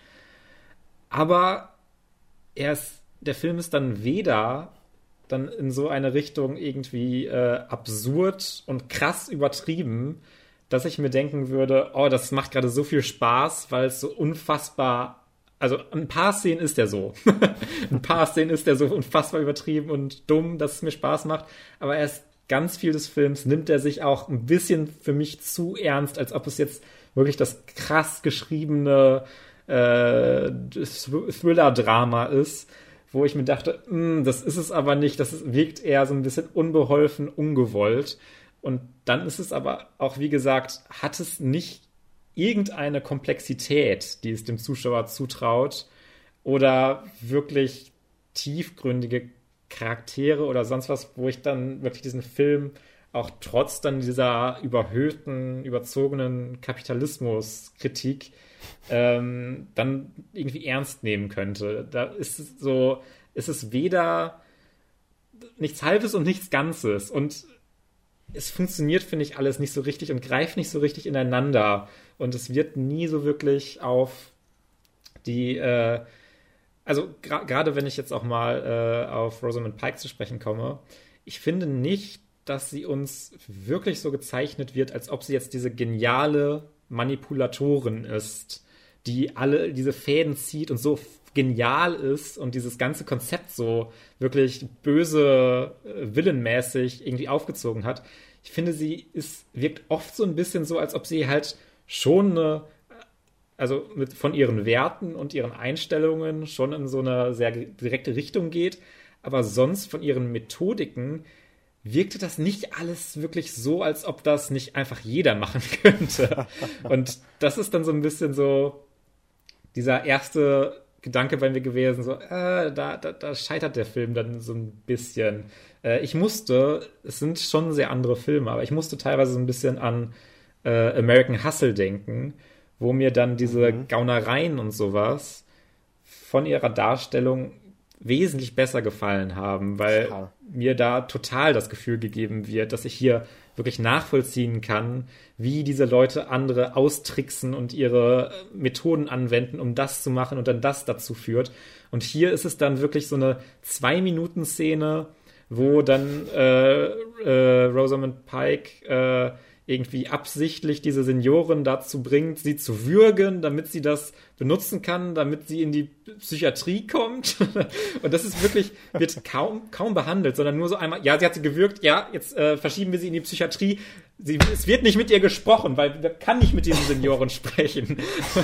Aber er ist, der Film ist dann weder dann in so eine Richtung irgendwie äh, absurd und krass übertrieben, dass ich mir denken würde, oh, das macht gerade so viel Spaß, weil es so unfassbar also ein paar Szenen ist er so. ein paar Szenen ist er so unfassbar übertrieben und dumm, dass es mir Spaß macht. Aber erst ganz viel des Films nimmt er sich auch ein bisschen für mich zu ernst, als ob es jetzt wirklich das krass geschriebene äh, Thriller-Drama ist wo ich mir dachte, hm, das ist es aber nicht, das wirkt eher so ein bisschen unbeholfen, ungewollt. Und dann ist es aber auch, wie gesagt, hat es nicht irgendeine Komplexität, die es dem Zuschauer zutraut, oder wirklich tiefgründige Charaktere oder sonst was, wo ich dann wirklich diesen Film auch trotz dann dieser überhöhten, überzogenen Kapitalismuskritik ähm, dann irgendwie ernst nehmen könnte. Da ist es so, ist es weder nichts Halbes und nichts Ganzes. Und es funktioniert, finde ich, alles nicht so richtig und greift nicht so richtig ineinander. Und es wird nie so wirklich auf die, äh, also gerade wenn ich jetzt auch mal äh, auf Rosamund Pike zu sprechen komme, ich finde nicht, dass sie uns wirklich so gezeichnet wird, als ob sie jetzt diese geniale Manipulatorin ist, die alle diese Fäden zieht und so genial ist und dieses ganze Konzept so wirklich böse, äh, villenmäßig irgendwie aufgezogen hat. Ich finde, sie ist, wirkt oft so ein bisschen so, als ob sie halt schon eine, also mit, von ihren Werten und ihren Einstellungen schon in so eine sehr direkte Richtung geht, aber sonst von ihren Methodiken wirkte das nicht alles wirklich so, als ob das nicht einfach jeder machen könnte. Und das ist dann so ein bisschen so dieser erste Gedanke bei mir gewesen, so, äh, da, da, da scheitert der Film dann so ein bisschen. Äh, ich musste, es sind schon sehr andere Filme, aber ich musste teilweise so ein bisschen an äh, American Hustle denken, wo mir dann diese mhm. Gaunereien und sowas von ihrer Darstellung wesentlich besser gefallen haben, weil ja. mir da total das Gefühl gegeben wird, dass ich hier wirklich nachvollziehen kann, wie diese Leute andere austricksen und ihre Methoden anwenden, um das zu machen und dann das dazu führt. Und hier ist es dann wirklich so eine Zwei-Minuten-Szene, wo dann äh, äh, Rosamund Pike äh, irgendwie absichtlich diese Seniorin dazu bringt, sie zu würgen, damit sie das benutzen kann, damit sie in die Psychiatrie kommt. Und das ist wirklich, wird kaum, kaum behandelt, sondern nur so einmal, ja, sie hat sie gewürgt, ja, jetzt äh, verschieben wir sie in die Psychiatrie. Sie, es wird nicht mit ihr gesprochen, weil man kann nicht mit diesen Senioren sprechen.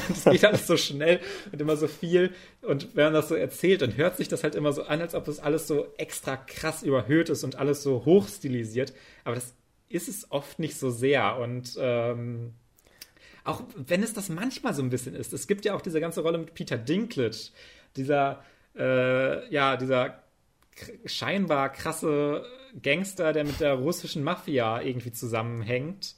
Es geht alles so schnell und immer so viel. Und wenn man das so erzählt, dann hört sich das halt immer so an, als ob das alles so extra krass überhöht ist und alles so hochstilisiert. Aber das ist es oft nicht so sehr. Und ähm, auch wenn es das manchmal so ein bisschen ist, es gibt ja auch diese ganze Rolle mit Peter Dinklage, dieser, äh, ja, dieser scheinbar krasse Gangster, der mit der russischen Mafia irgendwie zusammenhängt.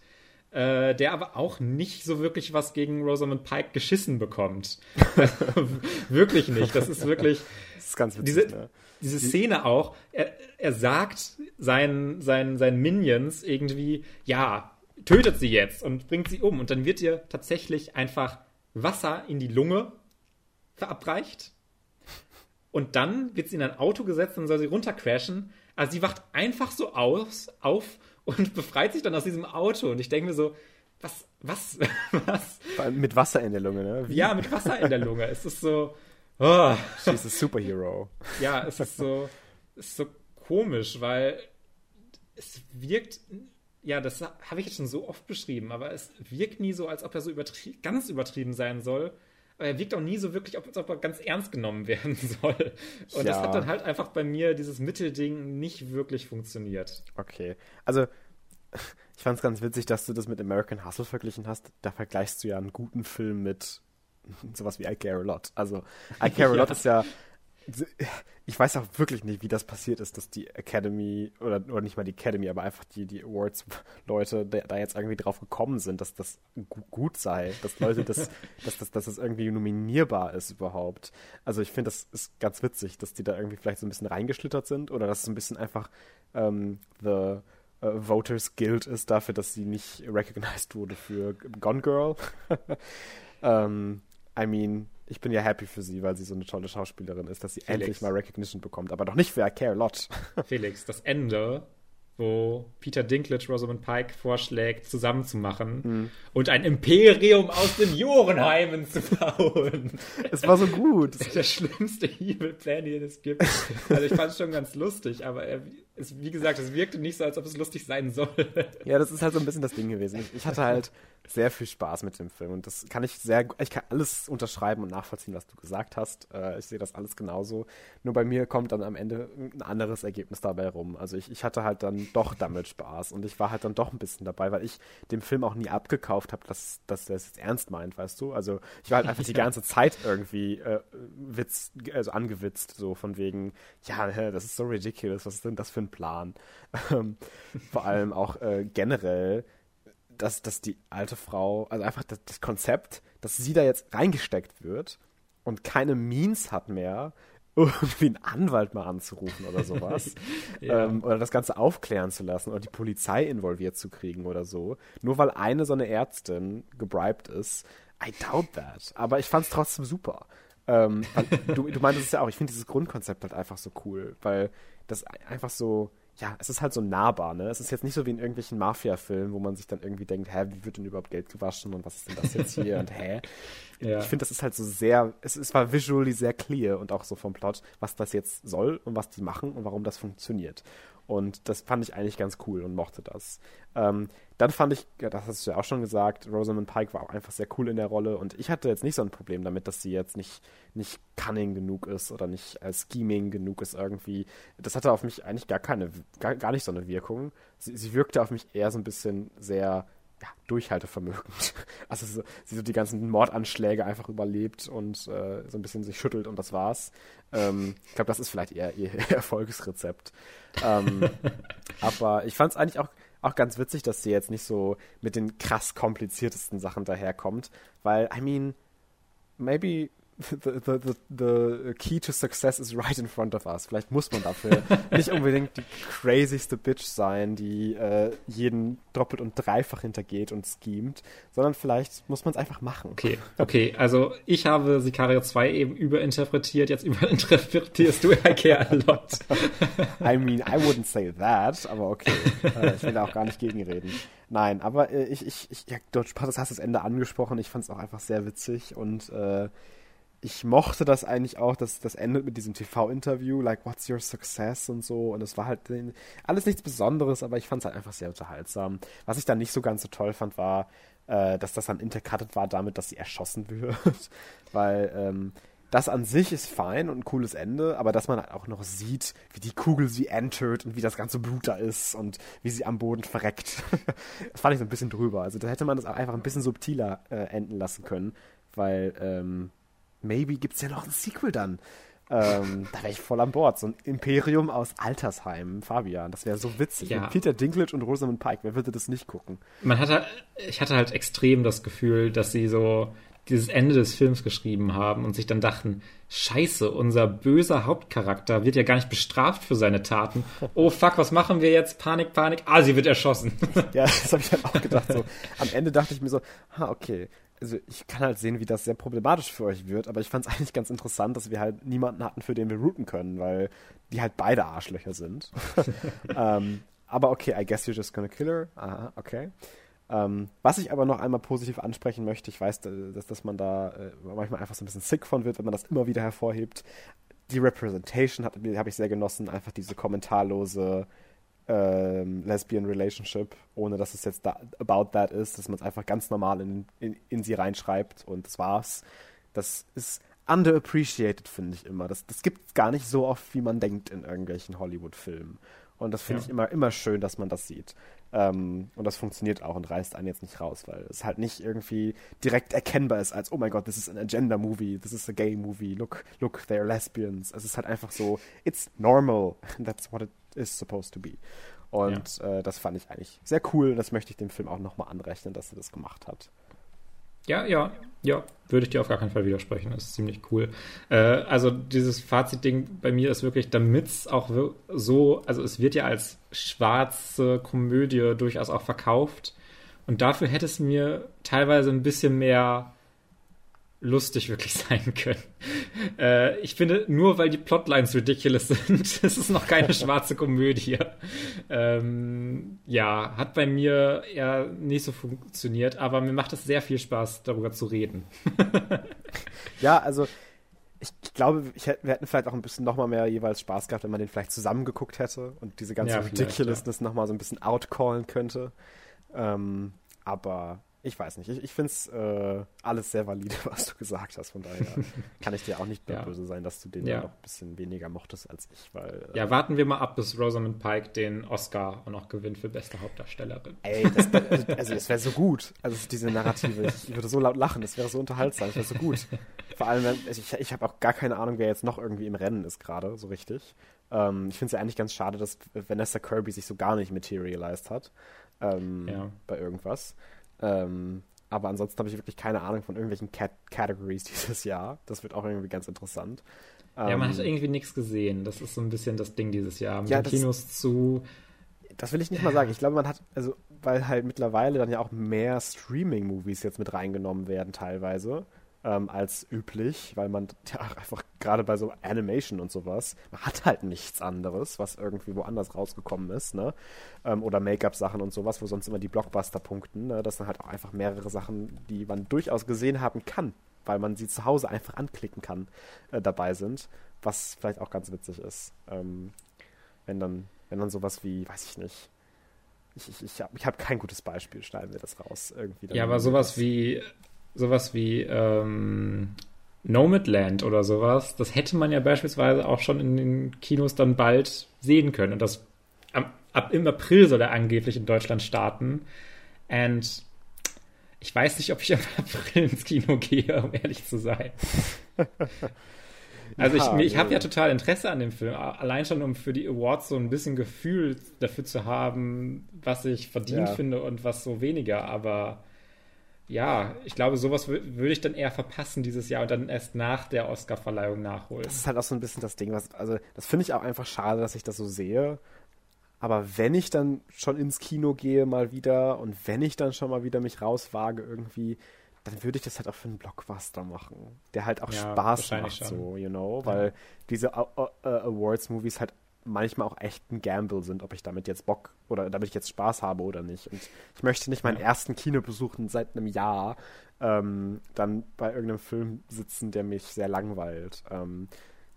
Äh, der aber auch nicht so wirklich was gegen Rosamund Pike geschissen bekommt. wirklich nicht. Das ist wirklich. Das ist ganz witzig, diese, ne? Diese Szene auch, er, er sagt seinen, seinen, seinen Minions irgendwie, ja, tötet sie jetzt und bringt sie um. Und dann wird ihr tatsächlich einfach Wasser in die Lunge verabreicht. Und dann wird sie in ein Auto gesetzt und soll sie runtercrashen. Also sie wacht einfach so aus, auf und befreit sich dann aus diesem Auto. Und ich denke mir so, was, was, was? Mit Wasser in der Lunge, ne? Wie? Ja, mit Wasser in der Lunge. es ist so, Oh. She's a superhero. Ja, es ist so, ist so komisch, weil es wirkt, ja, das habe ich jetzt schon so oft beschrieben, aber es wirkt nie so, als ob er so übertrie ganz übertrieben sein soll. Aber er wirkt auch nie so wirklich, als ob er ganz ernst genommen werden soll. Und ja. das hat dann halt einfach bei mir, dieses Mittelding, nicht wirklich funktioniert. Okay. Also, ich fand es ganz witzig, dass du das mit American Hustle verglichen hast. Da vergleichst du ja einen guten Film mit sowas wie I Care a Lot. Also I Care a Lot ist ja ich weiß auch wirklich nicht, wie das passiert ist, dass die Academy, oder, oder nicht mal die Academy, aber einfach die, die Awards-Leute da jetzt irgendwie drauf gekommen sind, dass das gut sei, dass Leute das, dass, das, dass das irgendwie nominierbar ist überhaupt. Also ich finde, das ist ganz witzig, dass die da irgendwie vielleicht so ein bisschen reingeschlittert sind oder dass es ein bisschen einfach ähm, The Uh, Voters Guild ist dafür, dass sie nicht recognized wurde für Gone Girl. ähm, I mean, ich bin ja happy für sie, weil sie so eine tolle Schauspielerin ist, dass sie Felix. endlich mal Recognition bekommt, aber doch nicht für I Care a Lot. Felix, das Ende wo Peter Dinklage Rosamund Pike vorschlägt, zusammenzumachen mhm. und ein Imperium aus den Jorenheimen zu bauen. Es war so gut. Das ist der schlimmste Evil Plan, den es gibt. Also ich fand es schon ganz lustig, aber er, es, wie gesagt, es wirkte nicht so, als ob es lustig sein soll. Ja, das ist halt so ein bisschen das Ding gewesen. Ich hatte halt sehr viel Spaß mit dem Film und das kann ich sehr, ich kann alles unterschreiben und nachvollziehen, was du gesagt hast. Äh, ich sehe das alles genauso. Nur bei mir kommt dann am Ende ein anderes Ergebnis dabei rum. Also ich, ich hatte halt dann doch damit Spaß und ich war halt dann doch ein bisschen dabei, weil ich dem Film auch nie abgekauft habe, dass, dass er es jetzt ernst meint, weißt du? Also ich war halt einfach die ganze Zeit irgendwie äh, Witz, also angewitzt, so von wegen, ja, das ist so ridiculous, was ist denn das für ein Plan. Ähm, vor allem auch äh, generell, dass, dass die alte Frau, also einfach das, das Konzept, dass sie da jetzt reingesteckt wird und keine Means hat mehr, irgendwie einen Anwalt mal anzurufen oder sowas. ja. ähm, oder das Ganze aufklären zu lassen oder die Polizei involviert zu kriegen oder so. Nur weil eine so eine Ärztin gebribed ist. I doubt that. Aber ich fand es trotzdem super. Ähm, du, du meintest es ja auch, ich finde dieses Grundkonzept halt einfach so cool, weil das einfach so, ja, es ist halt so nahbar, ne? Es ist jetzt nicht so wie in irgendwelchen Mafia-Filmen, wo man sich dann irgendwie denkt, hä, wie wird denn überhaupt Geld gewaschen und was ist denn das jetzt hier und hä? Ja. Ich finde, das ist halt so sehr, es, es war visually sehr clear und auch so vom Plot, was das jetzt soll und was die machen und warum das funktioniert. Und das fand ich eigentlich ganz cool und mochte das. Ähm, dann fand ich, das hast du ja auch schon gesagt, Rosamund Pike war auch einfach sehr cool in der Rolle und ich hatte jetzt nicht so ein Problem damit, dass sie jetzt nicht, nicht cunning genug ist oder nicht äh, scheming genug ist irgendwie. Das hatte auf mich eigentlich gar keine, gar, gar nicht so eine Wirkung. Sie, sie wirkte auf mich eher so ein bisschen sehr ja, durchhaltevermögend. Also so, sie so die ganzen Mordanschläge einfach überlebt und äh, so ein bisschen sich schüttelt und das war's. Ähm, ich glaube, das ist vielleicht eher ihr Erfolgsrezept. Ähm, aber ich fand es eigentlich auch auch ganz witzig, dass sie jetzt nicht so mit den krass kompliziertesten Sachen daherkommt, weil, I mean, maybe the, the, the, the key to success is right in front of us. Vielleicht muss man dafür nicht unbedingt die crazyste Bitch sein, die äh, jeden doppelt und dreifach hintergeht und schemt, sondern vielleicht muss man es einfach machen. Okay, okay, also ich habe Sicario 2 eben überinterpretiert, jetzt überinterpretierst du Ikea a lot. I mean, I wouldn't say that, aber okay. Äh, ich will da auch gar nicht gegenreden. Nein, aber äh, ich, ich, ich, ja, du hast das Ende angesprochen, ich fand es auch einfach sehr witzig und äh, ich mochte das eigentlich auch, dass das endet mit diesem TV-Interview, like, what's your success und so. Und es war halt alles nichts Besonderes, aber ich fand es halt einfach sehr unterhaltsam. Was ich dann nicht so ganz so toll fand, war, äh, dass das dann intercutted war damit, dass sie erschossen wird. Weil ähm, das an sich ist fein und ein cooles Ende, aber dass man halt auch noch sieht, wie die Kugel sie entert und wie das ganze Blut da ist und wie sie am Boden verreckt. das fand ich so ein bisschen drüber. Also da hätte man das auch einfach ein bisschen subtiler äh, enden lassen können, weil ähm, maybe gibt es ja noch ein Sequel dann. Ähm, da wäre ich voll an Bord. So ein Imperium aus Altersheim, Fabian. Das wäre so witzig. Ja. Mit Peter Dinklage und Rosamund Pike. Wer würde das nicht gucken? Man hatte, ich hatte halt extrem das Gefühl, dass sie so dieses Ende des Films geschrieben haben und sich dann dachten, scheiße, unser böser Hauptcharakter wird ja gar nicht bestraft für seine Taten. Oh fuck, was machen wir jetzt? Panik, Panik. Ah, sie wird erschossen. Ja, das habe ich halt auch gedacht. So. Am Ende dachte ich mir so, ha, okay, also ich kann halt sehen, wie das sehr problematisch für euch wird, aber ich fand es eigentlich ganz interessant, dass wir halt niemanden hatten, für den wir routen können, weil die halt beide Arschlöcher sind. ähm, aber okay, I guess you're just gonna kill her. Aha, okay. Ähm, was ich aber noch einmal positiv ansprechen möchte, ich weiß, dass, dass man da äh, manchmal einfach so ein bisschen sick von wird, wenn man das immer wieder hervorhebt. Die Representation habe ich sehr genossen, einfach diese kommentarlose ähm, Lesbian Relationship, ohne dass es jetzt da, about that ist, dass man es einfach ganz normal in, in, in, sie reinschreibt und das war's. Das ist underappreciated, finde ich immer. Das, das gibt es gar nicht so oft, wie man denkt in irgendwelchen Hollywood-Filmen. Und das finde ja. ich immer, immer schön, dass man das sieht. Ähm, und das funktioniert auch und reißt einen jetzt nicht raus, weil es halt nicht irgendwie direkt erkennbar ist als, oh mein Gott, this is an Agenda-Movie, this is a gay-movie, look, look, they're lesbians. Es ist halt einfach so, it's normal, that's what it is supposed to be. Und ja. äh, das fand ich eigentlich sehr cool und das möchte ich dem Film auch nochmal anrechnen, dass er das gemacht hat. Ja, ja, ja, würde ich dir auf gar keinen Fall widersprechen. Das ist ziemlich cool. Äh, also dieses Fazitding bei mir ist wirklich, damit es auch so, also es wird ja als schwarze Komödie durchaus auch verkauft. Und dafür hätte es mir teilweise ein bisschen mehr lustig wirklich sein können. Äh, ich finde, nur weil die Plotlines ridiculous sind, ist es noch keine schwarze Komödie. Ähm, ja, hat bei mir eher nicht so funktioniert, aber mir macht es sehr viel Spaß, darüber zu reden. ja, also ich, glaube, ich hätte, wir hätten vielleicht auch ein bisschen nochmal mehr jeweils Spaß gehabt, wenn man den vielleicht zusammengeguckt hätte und diese ganze ja, Ridiculousness ja. nochmal so ein bisschen outcallen könnte. Ähm, aber ich weiß nicht. Ich, ich finde es äh, alles sehr valide, was du gesagt hast. Von daher kann ich dir auch nicht mehr ja. böse sein, dass du den ja. noch ein bisschen weniger mochtest als ich. Weil, äh, ja, warten wir mal ab, bis Rosamund Pike den Oscar auch noch gewinnt für beste Hauptdarstellerin. Ey, das, also das wäre so gut. Also diese Narrative. Ich, ich, würde so laut lachen. Das wäre so unterhaltsam. Das wäre so gut. Vor allem, also ich, ich habe auch gar keine Ahnung, wer jetzt noch irgendwie im Rennen ist gerade, so richtig. Ähm, ich finde es ja eigentlich ganz schade, dass Vanessa Kirby sich so gar nicht materialized hat. Ähm, ja. Bei irgendwas. Ähm, aber ansonsten habe ich wirklich keine Ahnung von irgendwelchen Cat Categories dieses Jahr. Das wird auch irgendwie ganz interessant. Ja, man hat ähm, irgendwie nichts gesehen. Das ist so ein bisschen das Ding dieses Jahr. Mit ja, den Kinos zu. Das will ich nicht mal sagen. Ich glaube, man hat, also, weil halt mittlerweile dann ja auch mehr Streaming-Movies jetzt mit reingenommen werden, teilweise. Ähm, als üblich, weil man ja einfach gerade bei so Animation und sowas, man hat halt nichts anderes, was irgendwie woanders rausgekommen ist, ne? Ähm, oder Make-up-Sachen und sowas, wo sonst immer die Blockbuster punkten. Ne? Das sind halt auch einfach mehrere Sachen, die man durchaus gesehen haben kann, weil man sie zu Hause einfach anklicken kann, äh, dabei sind, was vielleicht auch ganz witzig ist. Ähm, wenn dann, wenn dann sowas wie, weiß ich nicht, ich, ich, ich habe ich hab kein gutes Beispiel, schneiden wir das raus. Irgendwie ja, aber sowas wie sowas wie ähm, Nomadland oder sowas, das hätte man ja beispielsweise auch schon in den Kinos dann bald sehen können. Und das ab, ab im April soll er angeblich in Deutschland starten. Und ich weiß nicht, ob ich im April ins Kino gehe, um ehrlich zu sein. Also ja, ich, ich habe ja total Interesse an dem Film, allein schon um für die Awards so ein bisschen Gefühl dafür zu haben, was ich verdient ja. finde und was so weniger. Aber ja, ich glaube, sowas würde ich dann eher verpassen dieses Jahr und dann erst nach der Oscar-Verleihung nachholen. Das ist halt auch so ein bisschen das Ding, was, also das finde ich auch einfach schade, dass ich das so sehe. Aber wenn ich dann schon ins Kino gehe mal wieder und wenn ich dann schon mal wieder mich rauswage irgendwie, dann würde ich das halt auch für einen Blockbuster machen, der halt auch ja, Spaß macht, schon. so, you know, weil ja. diese Awards-Movies halt manchmal auch echt ein Gamble sind, ob ich damit jetzt Bock oder damit ich jetzt Spaß habe oder nicht. Und ich möchte nicht meinen ja. ersten Kinobesuch seit einem Jahr ähm, dann bei irgendeinem Film sitzen, der mich sehr langweilt. Ähm,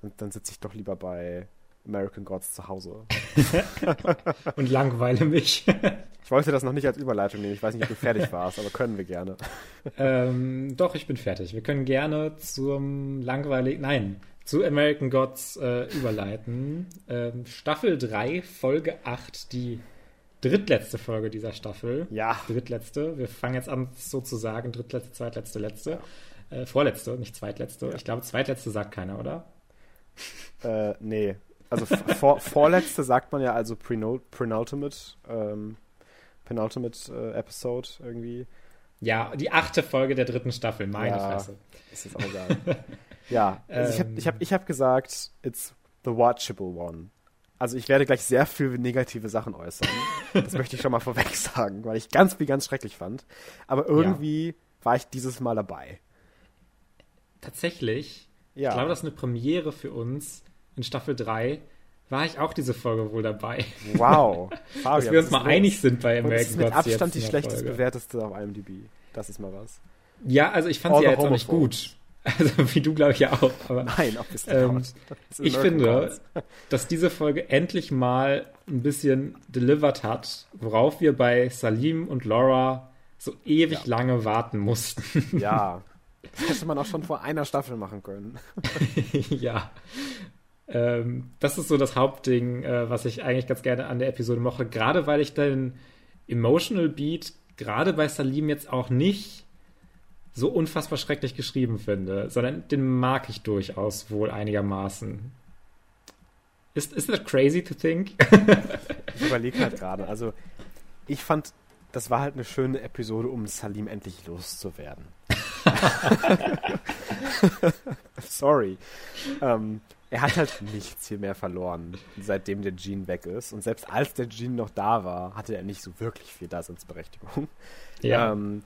dann, dann sitze ich doch lieber bei American Gods zu Hause. Und langweile mich. ich wollte das noch nicht als Überleitung nehmen. Ich weiß nicht, ob du fertig warst, aber können wir gerne. Ähm, doch, ich bin fertig. Wir können gerne zum langweiligen, nein, zu American Gods äh, überleiten. Ähm, Staffel 3, Folge 8, die drittletzte Folge dieser Staffel. Ja. Drittletzte. Wir fangen jetzt an sozusagen. Drittletzte, zweitletzte, letzte. Ja. Äh, vorletzte, nicht zweitletzte. Ja. Ich glaube, zweitletzte sagt keiner, oder? Äh, nee. Also vor, vorletzte sagt man ja also Penultimate, ähm, Penultimate äh, Episode irgendwie. Ja, die achte Folge der dritten Staffel, meine ja, Fresse. Ist jetzt auch egal. Ja, also ich habe ich hab, ich hab gesagt, it's the watchable one. Also ich werde gleich sehr viel negative Sachen äußern. das möchte ich schon mal vorweg sagen, weil ich ganz viel ganz schrecklich fand. Aber irgendwie ja. war ich dieses Mal dabei. Tatsächlich. Ja. Ich glaube, das ist eine Premiere für uns in Staffel 3. War ich auch diese Folge wohl dabei. Wow. Fabian, Dass wir uns mal los. einig sind bei American Gods. Das ist mit Abstand die schlechtest bewerteste auf IMDb. Das ist mal was. Ja, also ich fand All sie ja jetzt auch nicht gut. Also wie du, glaube ich, ja auch. Aber, Nein, ähm, ich finde, dass diese Folge endlich mal ein bisschen delivered hat, worauf wir bei Salim und Laura so ewig ja. lange warten mussten. Ja, das hätte man auch schon vor einer Staffel machen können. ja. Ähm, das ist so das Hauptding, äh, was ich eigentlich ganz gerne an der Episode mache. Gerade weil ich den Emotional Beat gerade bei Salim jetzt auch nicht so unfassbar schrecklich geschrieben finde, sondern den mag ich durchaus wohl einigermaßen. Ist, ist das crazy to think? ich überlege halt gerade. Also, ich fand, das war halt eine schöne Episode, um Salim endlich loszuwerden. Sorry. Ähm, er hat halt nichts viel mehr verloren, seitdem der Gene weg ist. Und selbst als der Gene noch da war, hatte er nicht so wirklich viel Daseinsberechtigung. Ja. Ähm,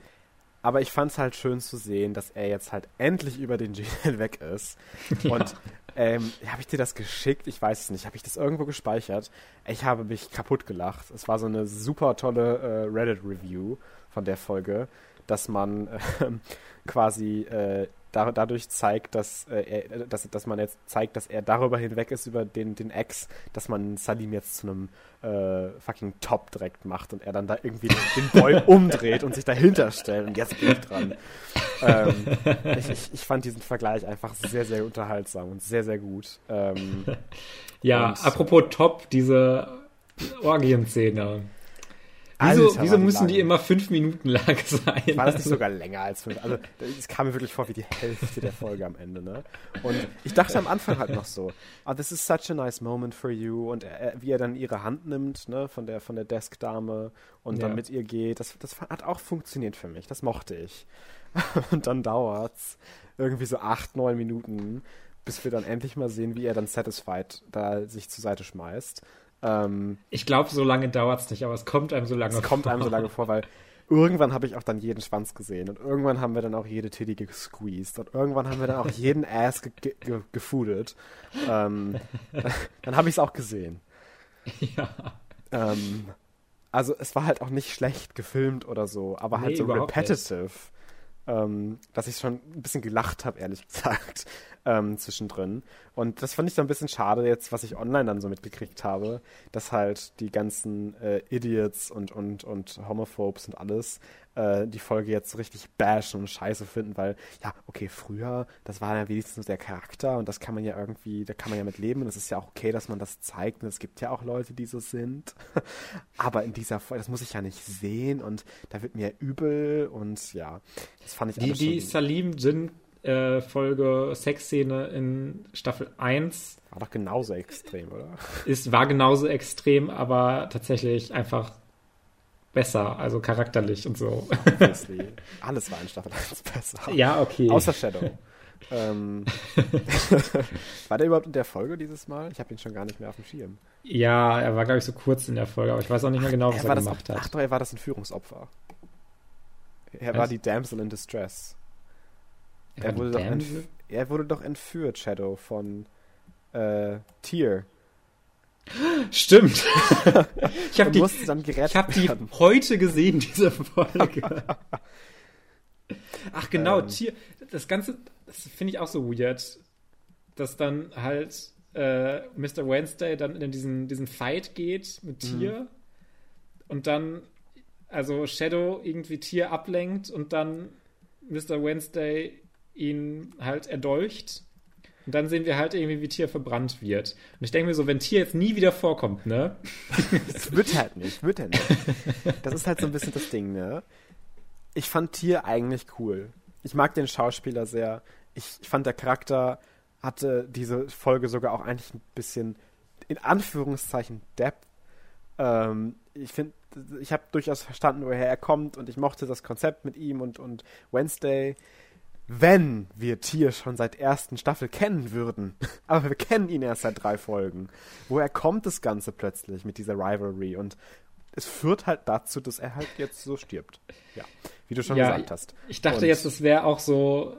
aber ich fand es halt schön zu sehen, dass er jetzt halt endlich über den Gene hinweg ist. Ja. Und ähm, habe ich dir das geschickt? Ich weiß es nicht. Habe ich das irgendwo gespeichert? Ich habe mich kaputt gelacht. Es war so eine super tolle äh, Reddit-Review von der Folge, dass man äh, quasi äh, da, dadurch zeigt, dass, äh, er, dass, dass man jetzt zeigt, dass er darüber hinweg ist, über den, den Ex, dass man Salim jetzt zu einem äh, fucking Top direkt macht und er dann da irgendwie den, den Boy umdreht und sich dahinter stellt und jetzt bin ich dran. Ähm, ich, ich, ich, fand diesen Vergleich einfach sehr, sehr unterhaltsam und sehr, sehr gut. Ähm, ja, apropos Top, diese Orgienszene. Wieso, wieso müssen die immer fünf Minuten lang sein? War das nicht sogar länger als fünf? Also, es kam mir wirklich vor wie die Hälfte der Folge am Ende, ne? Und ich dachte am Anfang halt noch so, ah, oh, this is such a nice moment for you. Und er, wie er dann ihre Hand nimmt, ne, von der, von der Deskdame und ja. dann mit ihr geht, das, das hat auch funktioniert für mich. Das mochte ich. Und dann dauert's irgendwie so acht, neun Minuten, bis wir dann endlich mal sehen, wie er dann satisfied da sich zur Seite schmeißt. Ähm, ich glaube, so lange dauert es nicht, aber es kommt einem so lange vor. Es kommt einem so lange vor, weil irgendwann habe ich auch dann jeden Schwanz gesehen und irgendwann haben wir dann auch jede Titty gesqueezed und irgendwann haben wir dann auch jeden Ass ge ge gefoodet. Ähm, dann habe ich es auch gesehen. Ja. Ähm, also es war halt auch nicht schlecht gefilmt oder so, aber halt Nee, so überhaupt repetitive, ähm, dass ich schon ein bisschen gelacht habe, ehrlich gesagt, ähm, zwischendrin. Und das fand ich so ein bisschen schade jetzt, was ich online dann so mitgekriegt habe, dass halt die ganzen äh, Idiots und, und, und Homophobes und alles äh, die Folge jetzt so richtig bashen und scheiße finden, weil, ja, okay, früher, das war ja wenigstens der Charakter und das kann man ja irgendwie, da kann man ja mit leben und es ist ja auch okay, dass man das zeigt und es gibt ja auch Leute, die so sind. Aber in dieser Folge, das muss ich ja nicht sehen und da wird mir übel und ja, das fand ich Die, die Salim Jin äh, Folge Sexszene in Staffel 1 war doch genauso extrem, oder? ist, war genauso extrem, aber tatsächlich einfach besser, also charakterlich und so. Obviously. Alles war in Staffel 1 besser. ja, okay. Außer Shadow. ähm, war der überhaupt in der Folge dieses Mal? Ich habe ihn schon gar nicht mehr auf dem Schirm. ja, er war, glaube ich, so kurz in der Folge, aber ich weiß auch nicht mehr genau, was er, das, gemacht Ach hat. doch, er war das Entführungsopfer. Er Was? war die Damsel in Distress. Er wurde, doch Damsel? entf er wurde doch entführt, Shadow, von äh, Tyr. Stimmt. ich habe die, ich hab die heute gesehen, diese Folge. Ach genau, Ähm. Tier. Das Ganze, das finde ich auch so weird, dass dann halt äh, Mr. Wednesday dann in diesen, diesen Fight geht mit Mhm. Tier und dann also Shadow irgendwie Tier ablenkt und dann Mr. Wednesday ihn halt erdolcht. Und dann sehen wir halt irgendwie, wie Tier verbrannt wird. Und ich denke mir so, wenn Tier jetzt nie wieder vorkommt, ne? Das wird halt nicht, wird halt nicht. Das ist halt so ein bisschen das Ding, ne? Ich fand Tier eigentlich cool. Ich mag den Schauspieler sehr. Ich, ich fand, der Charakter hatte diese Folge sogar auch eigentlich ein bisschen, in Anführungszeichen, Depth. Ähm, ich finde, ich habe durchaus verstanden, woher er kommt und ich mochte das Konzept mit ihm und, und Wednesday. Wenn wir Tier schon seit ersten Staffel kennen würden, aber wir kennen ihn erst seit drei Folgen, woher kommt das Ganze plötzlich mit dieser Rivalry? Und es führt halt dazu, dass er halt jetzt so stirbt. Ja, wie du schon Ja, gesagt hast. Ich dachte Und- jetzt, es wäre auch so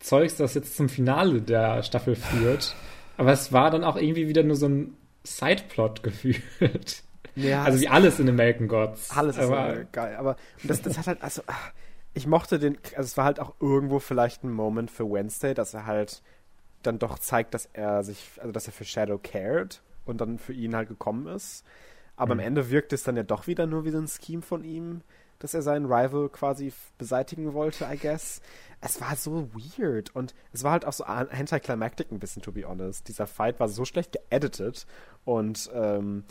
Zeugs, das jetzt zum Finale der Staffel führt. Aber es war dann auch irgendwie wieder nur so ein Sideplot gefühlt. Ja, Also wie alles in American Gods. Alles ist aber, geil, aber das, das hat halt, also, ah, ich mochte den, also es war halt auch irgendwo vielleicht ein Moment für Wednesday, dass er halt dann doch zeigt, dass er sich, also dass er für Shadow cared und dann für ihn halt gekommen ist. Aber Mhm. am Ende wirkt es dann ja doch wieder nur wie so ein Scheme von ihm, dass er seinen Rival quasi beseitigen wollte, I guess. Es war so weird und es war halt auch so an- anticlimactic ein bisschen, to be honest. Dieser Fight war so schlecht geeditet und ähm,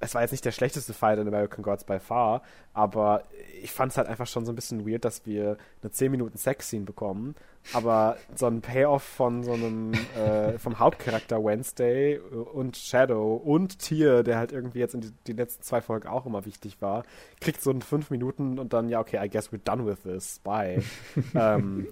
es war jetzt nicht der schlechteste Fight in American Gods by far, aber ich fand es halt einfach schon so ein bisschen weird, dass wir eine 10 Minuten Sex-Scene bekommen, aber so ein Payoff von so einem, äh, vom Hauptcharakter Wednesday und Shadow und Tier, der halt irgendwie jetzt in die, die letzten zwei Folgen auch immer wichtig war, kriegt so ein 5 Minuten und dann, ja, okay, I guess we're done with this, bye. ähm,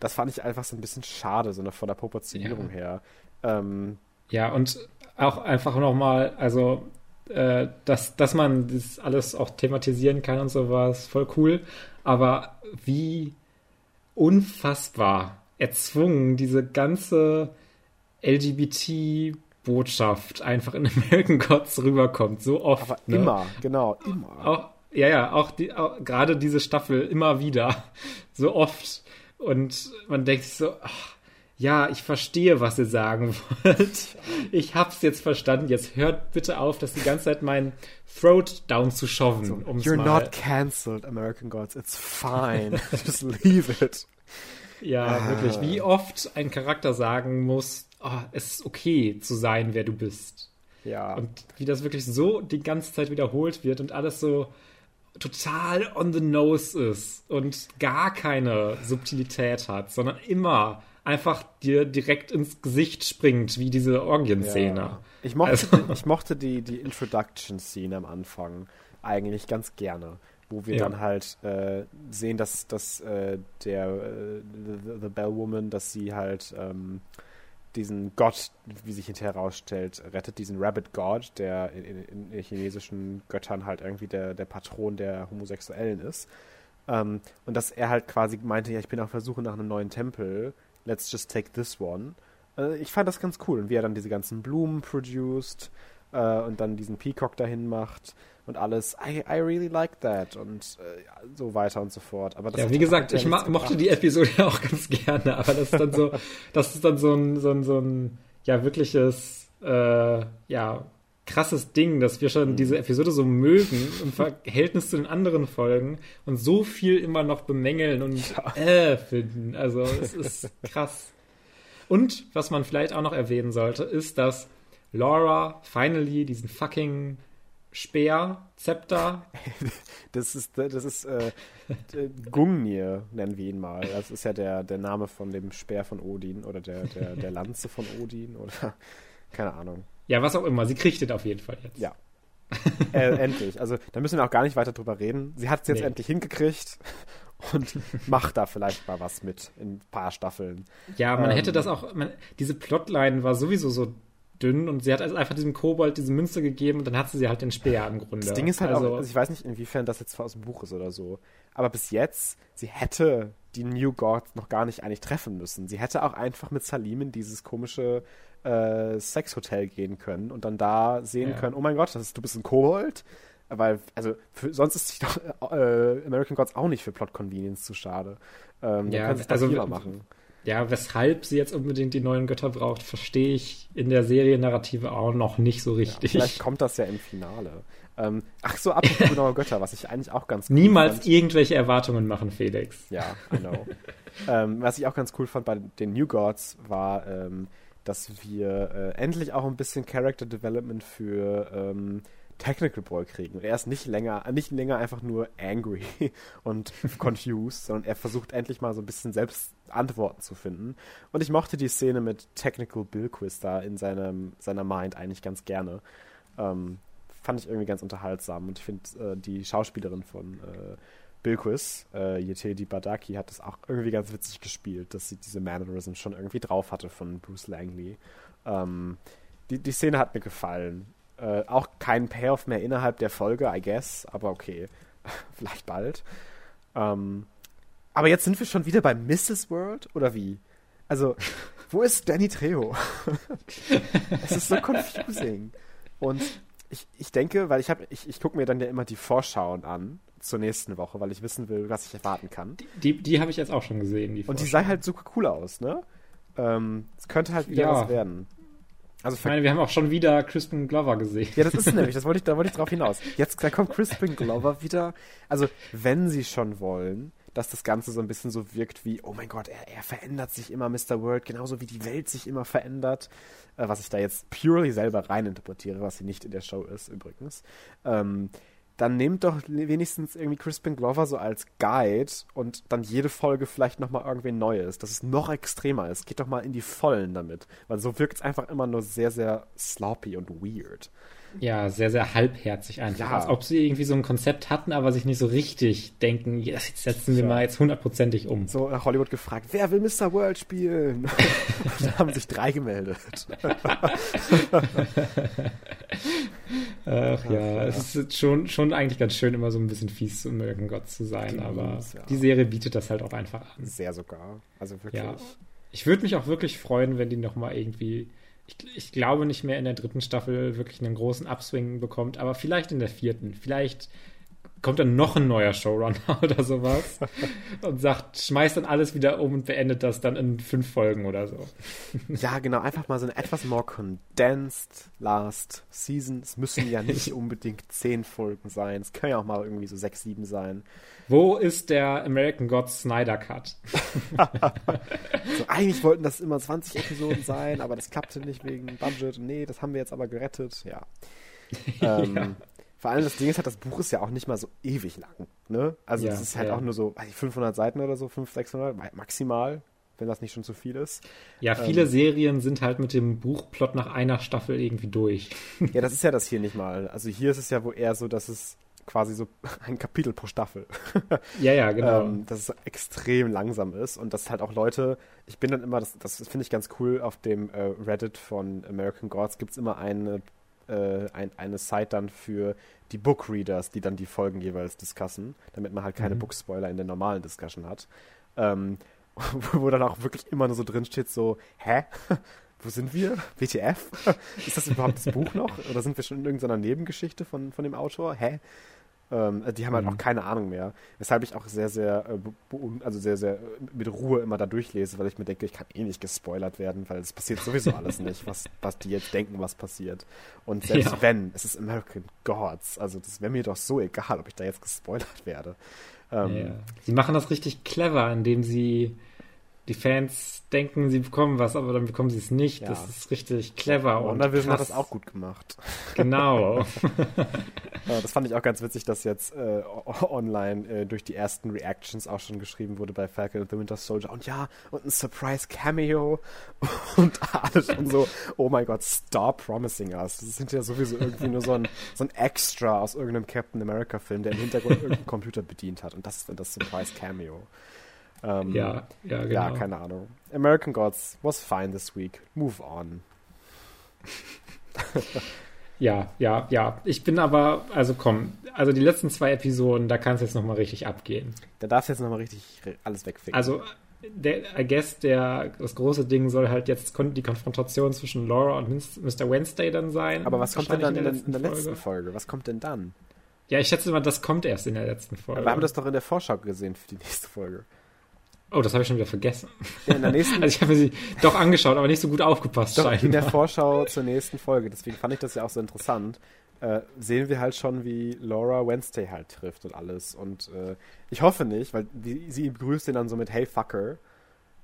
das fand ich einfach so ein bisschen schade, so eine, von der Proportionierung her. Ähm, Ja, und auch einfach nochmal, also, äh, dass, dass man das alles auch thematisieren kann und so war es voll cool. Aber wie unfassbar erzwungen diese ganze LGBT-Botschaft einfach in American Gods rüberkommt, so oft. aber ne? immer, genau, immer. Auch, ja, ja, auch, die, auch gerade diese Staffel immer wieder, so oft. Und man denkt sich so, ach, ja, ich verstehe, was ihr sagen wollt. Ich hab's jetzt verstanden. Jetzt hört bitte auf, das die ganze Zeit meinen Throat down zu shoven. So, um's You're mal. not cancelled, American Gods. It's fine. Just leave it. Ja, Ah. wirklich. Wie oft ein Charakter sagen muss, oh, es ist okay zu sein, wer du bist. Ja. Und wie das wirklich so die ganze Zeit wiederholt wird und alles so total on the nose ist und gar keine Subtilität hat, sondern immer einfach dir direkt ins Gesicht springt, wie diese Orgienszene. Ja. Ich mochte, Also- ich mochte die, die Introduction-Scene am Anfang eigentlich ganz gerne, wo wir Ja. dann halt äh, sehen, dass, dass äh, der äh, the, the Bellwoman, dass sie halt ähm, diesen Gott, wie sich hinterher herausstellt, rettet, diesen Rabbit God, der in, in, in chinesischen Göttern halt irgendwie der, der Patron der Homosexuellen ist. Ähm, und dass er halt quasi meinte, ja, ich bin auf der Suche nach einem neuen Tempel. Let's just take this one. Äh, ich fand das ganz cool. Und wie er dann diese ganzen Blumen produced äh, und dann diesen Peacock dahin macht und alles. I, I really like that. Und äh, so weiter und so fort. Aber das ja, wie gesagt, ich mo mochte die Episode auch ganz gerne, aber das ist dann so, das ist dann so ein, so ein, so ein ja, wirkliches, äh, ja, krasses Ding, dass wir schon mhm. diese Episode so mögen im Verhältnis zu den anderen Folgen und so viel immer noch bemängeln und äh finden. Also es ist krass. Und was man vielleicht auch noch erwähnen sollte, ist, dass Laura finally diesen fucking Speer, Zepter. Das ist, das ist äh, Gungnir, nennen wir ihn mal. Das ist ja der, der Name von dem Speer von Odin oder der, der, der Lanze von Odin oder keine Ahnung. Ja, was auch immer. Sie kriegt es auf jeden Fall jetzt. Ja. äh, endlich. Also da müssen wir auch gar nicht weiter drüber reden. Sie hat es jetzt nee. endlich hingekriegt und macht da vielleicht mal was mit in ein paar Staffeln. Ja, man ähm, hätte das auch. Man, diese Plotline war sowieso so dünn und sie hat also einfach diesem Kobold diese Münze gegeben und dann hat sie sie halt den Speer im Grunde. Das Ding ist halt also, auch, also ich weiß nicht, inwiefern das jetzt aus dem Buch ist oder so, aber bis jetzt, sie hätte die New Gods noch gar nicht eigentlich treffen müssen. Sie hätte auch einfach mit Salim in dieses komische äh, Sexhotel gehen können und dann da sehen ja. können, oh mein Gott, ist, du bist ein Kobold. Weil, also, für, sonst ist sich doch äh, American Gods auch nicht für Plot Convenience zu schade. Ähm, ja, also, machen. Ja, weshalb sie jetzt unbedingt die neuen Götter braucht, verstehe ich in der Seriennarrative auch noch nicht so richtig. Ja, vielleicht kommt das ja im Finale. Ähm, ach so, apropos neue Götter, was ich eigentlich auch ganz cool Niemals fand. irgendwelche Erwartungen machen, Felix. Ja, I know. ähm, was ich auch ganz cool fand bei den New Gods war, ähm, dass wir äh, endlich auch ein bisschen Character Development für ähm, Technical Boy kriegen. Und er ist nicht länger, nicht länger einfach nur angry und confused, sondern er versucht endlich mal so ein bisschen selbst Antworten zu finden. Und ich mochte die Szene mit Technical Bill Quiz da in seinem, seiner Mind eigentlich ganz gerne. Ähm, fand ich irgendwie ganz unterhaltsam. Und ich finde, äh, die Schauspielerin von äh, Bilquis, äh, Yetedi Badaki, hat das auch irgendwie ganz witzig gespielt, dass sie diese Mannerism schon irgendwie drauf hatte von Bruce Langley. Ähm, die, die Szene hat mir gefallen. Äh, auch kein Payoff mehr innerhalb der Folge, I guess, aber okay. Vielleicht bald. Ähm, aber jetzt sind wir schon wieder bei Mrs. World, oder wie? Also, wo ist Danny Trejo? es ist so confusing. Und ich, ich denke, weil ich habe, ich, ich gucke mir dann ja immer die Vorschauen an zur nächsten Woche, weil ich wissen will, was ich erwarten kann. Die, die, die habe ich jetzt auch schon gesehen. Die Und die sah halt super cool aus, ne? Ähm, es könnte halt wieder ja. was werden. Also ich meine, wir haben auch schon wieder Crispin Glover gesehen. Ja, das ist nämlich, das wollte ich, da wollte ich drauf hinaus. Jetzt da kommt Crispin Glover wieder. Also, wenn sie schon wollen, dass das Ganze so ein bisschen so wirkt wie, oh mein Gott, er, er verändert sich immer, Mr. World, genauso wie die Welt sich immer verändert, äh, was ich da jetzt purely selber reininterpretiere, was sie nicht in der Show ist übrigens. Ähm, dann nehmt doch wenigstens irgendwie Crispin Glover so als Guide und dann jede Folge vielleicht nochmal irgendwie Neues, dass es noch extremer ist. Geht doch mal in die Vollen damit. Weil so wirkt es einfach immer nur sehr, sehr sloppy und weird. Ja, sehr, sehr halbherzig einfach. Ja. Als ob sie irgendwie so ein Konzept hatten, aber sich nicht so richtig denken, jetzt setzen wir mal jetzt hundertprozentig um. So nach Hollywood gefragt, wer will Mr. World spielen? und da haben sich drei gemeldet. Ach ja, es ist schon, schon eigentlich ganz schön, immer so ein bisschen fies zu American Gods zu sein, die aber ja. die Serie bietet das halt auch einfach an. Sehr sogar. Also wirklich. Ja. Ich würde mich auch wirklich freuen, wenn die nochmal irgendwie ich, ich, glaube nicht mehr in der dritten Staffel wirklich einen großen Upswing bekommt, aber vielleicht in der vierten. Vielleicht kommt dann noch ein neuer Showrunner oder sowas und sagt, schmeißt dann alles wieder um und beendet das dann in fünf Folgen oder so. Ja, genau, einfach mal so ein etwas more condensed last season. Es müssen ja nicht unbedingt zehn Folgen sein. Es können ja auch mal irgendwie so sechs, sieben sein. Wo ist der American Gods Snyder Cut? so, eigentlich wollten das immer 20 Episoden sein, aber das klappte nicht wegen Budget. Nee, das haben wir jetzt aber gerettet. Ja. Ähm, ja. Vor allem das Ding ist halt, das Buch ist ja auch nicht mal so ewig lang. Ne? Also es ja, ist halt ja. auch nur so 500 Seiten oder so, 500, 600 maximal, wenn das nicht schon zu viel ist. Ja, viele ähm, Serien sind halt mit dem Buchplot nach einer Staffel irgendwie durch. ja, das ist ja das hier nicht mal. Also hier ist es ja wohl eher so, dass es quasi so ein Kapitel pro Staffel. ja, ja, genau. Ähm, dass es extrem langsam ist und dass halt auch Leute, ich bin dann immer, das, das finde ich ganz cool, auf dem äh, Reddit von American Gods gibt es immer eine äh, ein, eine Site dann für die Bookreaders, die dann die Folgen jeweils discussen, damit man halt keine mhm. Bookspoiler in der normalen Discussion hat. Ähm, wo dann auch wirklich immer nur so drin steht, so, hä? Wo sind wir? WTF? Ist das überhaupt das Buch noch? Oder sind wir schon in irgendeiner Nebengeschichte von, von dem Autor? Hä? Ähm, die haben halt mhm. auch keine Ahnung mehr. Weshalb ich auch sehr, sehr, äh, also sehr, sehr mit Ruhe immer da durchlese, weil ich mir denke, ich kann eh nicht gespoilert werden, weil es passiert sowieso alles nicht, was, was die jetzt denken, was passiert. Und selbst ja. wenn, es ist American Gods. Also das wäre mir doch so egal, ob ich da jetzt gespoilert werde. Ähm, ja. Sie machen das richtig clever, indem sie die Fans denken, sie bekommen was, aber dann bekommen sie es nicht. Ja. Das ist richtig clever. Und WandaVision hat das auch gut gemacht. Genau. das fand ich auch ganz witzig, dass jetzt äh, online äh, durch die ersten Reactions auch schon geschrieben wurde bei Falcon and the Winter Soldier. Und ja, und ein Surprise Cameo und alles schon so, oh mein Gott, stop promising us. Das sind ja sowieso irgendwie nur so ein, so ein Extra aus irgendeinem Captain America Film, der im Hintergrund irgendeinen Computer bedient hat. Und das ist dann das Surprise Cameo. Ähm, ja, ja, genau. Ja, keine Ahnung. American Gods was fine this week. Move on. ja, ja, ja. Ich bin aber, also komm, also die letzten zwei Episoden, da kann es jetzt nochmal richtig abgehen. Da darfst du jetzt nochmal richtig alles wegficken. Also, der, I guess, der, das große Ding soll halt jetzt die Konfrontation zwischen Laura und Mr. Wednesday dann sein. Aber was kommt denn dann in der, in der letzten Folge? Was kommt denn dann? Ja, ich schätze mal, das kommt erst in der letzten Folge. Aber wir haben das doch in der Vorschau gesehen für die nächste Folge. Oh, das habe ich schon wieder vergessen. Ja, in der nächsten also ich habe sie doch angeschaut, aber nicht so gut aufgepasst. Doch, in der Vorschau zur nächsten Folge, deswegen fand ich das ja auch so interessant, äh, sehen wir halt schon, wie Laura Wednesday halt trifft und alles. Und äh, ich hoffe nicht, weil die, sie begrüßt ihn dann so mit Hey Fucker.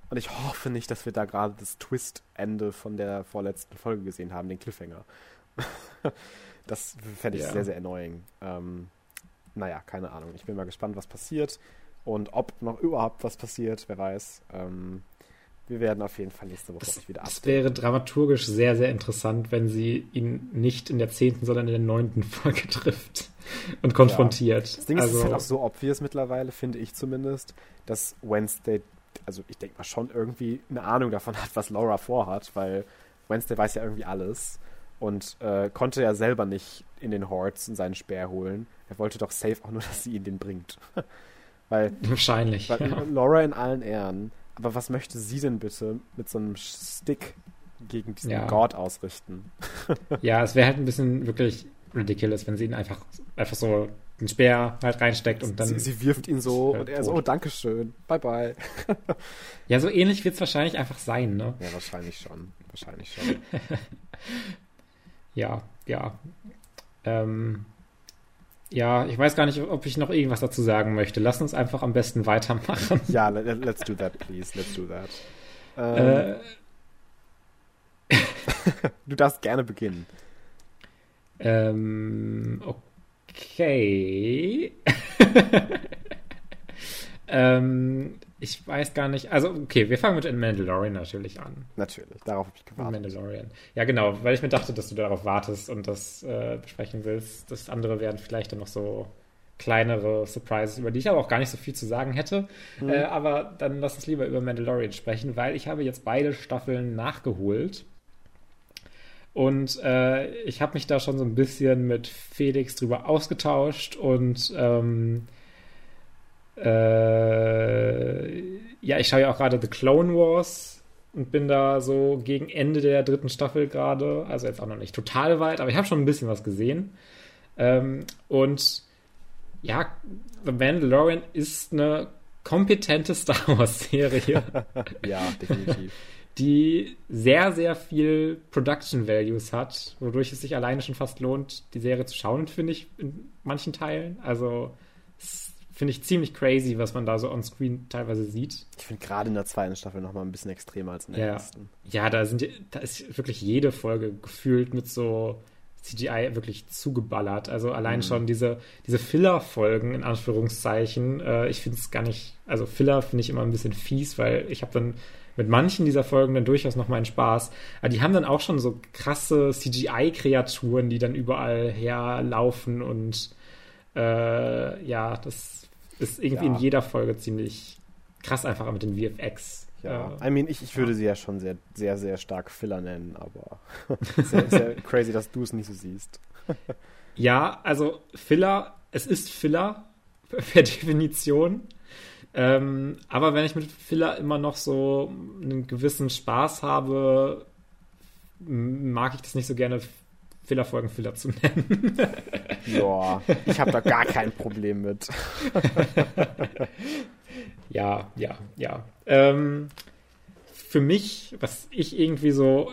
Und ich hoffe nicht, dass wir da gerade das Twist-Ende von der vorletzten Folge gesehen haben, den Cliffhanger. das fände ich ja. sehr, sehr annoying. Ähm, naja, keine Ahnung. Ich bin mal gespannt, was passiert. Und ob noch überhaupt was passiert, wer weiß. Ähm, wir werden auf jeden Fall nächste Woche das, wieder updaten. Es wäre dramaturgisch sehr, sehr interessant, wenn sie ihn nicht in der zehnten, sondern in der neunten Folge trifft und konfrontiert. Ja. Das Ding also, ist halt auch so obvious mittlerweile, finde ich zumindest, dass Wednesday, also ich denke mal schon irgendwie eine Ahnung davon hat, was Laura vorhat, weil Wednesday weiß ja irgendwie alles und äh, konnte ja selber nicht in den Hordes seinen Speer holen. Er wollte doch safe auch nur, dass sie ihn den bringt. Weil, Wahrscheinlich. Weil ja. Laura in allen Ehren. Aber was möchte sie denn bitte mit so einem Stick gegen diesen ja. God ausrichten? ja, es wäre halt ein bisschen wirklich ridiculous, wenn sie ihn einfach, einfach so den Speer halt reinsteckt und dann. Sie, sie wirft ihn so und er so, oh, Dankeschön, bye bye. ja, so ähnlich wird es wahrscheinlich einfach sein, ne? Ja, wahrscheinlich schon. Wahrscheinlich schon. ja, ja. Ähm, ja, ich weiß gar nicht, ob ich noch irgendwas dazu sagen möchte. Lass uns einfach am besten weitermachen. Ja, let's do that, please. Let's do that. Ähm, äh, du darfst gerne beginnen. Ähm, okay. ähm, ich weiß gar nicht. Also, okay, wir fangen mit Mandalorian natürlich an. Natürlich, darauf habe ich gewartet. Mandalorian. Ja, genau, weil ich mir dachte, dass du darauf wartest und das äh, besprechen willst. Das andere wären vielleicht dann noch so kleinere Surprises, über die ich aber auch gar nicht so viel zu sagen hätte. Mhm. Äh, aber dann lass uns lieber über Mandalorian sprechen, weil ich habe jetzt beide Staffeln nachgeholt. Und äh, ich habe mich da schon so ein bisschen mit Felix drüber ausgetauscht und ähm, äh, ja, ich schaue ja auch gerade The Clone Wars und bin da so gegen Ende der dritten Staffel gerade. Also jetzt auch noch nicht total weit, aber ich habe schon ein bisschen was gesehen. Ähm, und ja, The Mandalorian ist eine kompetente Star Wars-Serie. ja, definitiv. Die sehr, sehr viel Production Values hat, wodurch es sich alleine schon fast lohnt, die Serie zu schauen, finde ich, in manchen Teilen. Also, finde ich ziemlich crazy, was man da so on screen teilweise sieht. Ich finde gerade in der zweiten Staffel noch mal ein bisschen extremer als in der ja. ersten. Ja, da sind da ist wirklich jede Folge gefühlt mit so CGI wirklich zugeballert. Also allein mhm. schon diese, diese Filler-Folgen in Anführungszeichen. Äh, ich finde es gar nicht, also Filler finde ich immer ein bisschen fies, weil ich habe dann mit manchen dieser Folgen dann durchaus noch meinen Spaß. Aber die haben dann auch schon so krasse CGI-Kreaturen, die dann überall herlaufen und äh, ja, das ist irgendwie ja. in jeder Folge ziemlich krass einfach mit den VFX Ja, äh, I mean, ich, ich würde ja. sie ja schon sehr, sehr, sehr stark Filler nennen, aber sehr, sehr crazy, dass du es nicht so siehst. ja, also Filler, es ist Filler per Definition. Ähm, aber wenn ich mit Filler immer noch so einen gewissen Spaß habe, mag ich das nicht so gerne, Fillerfolgen Filler zu nennen. ja, ich habe da gar kein Problem mit. ja, ja, ja. Ähm, für mich, was ich irgendwie so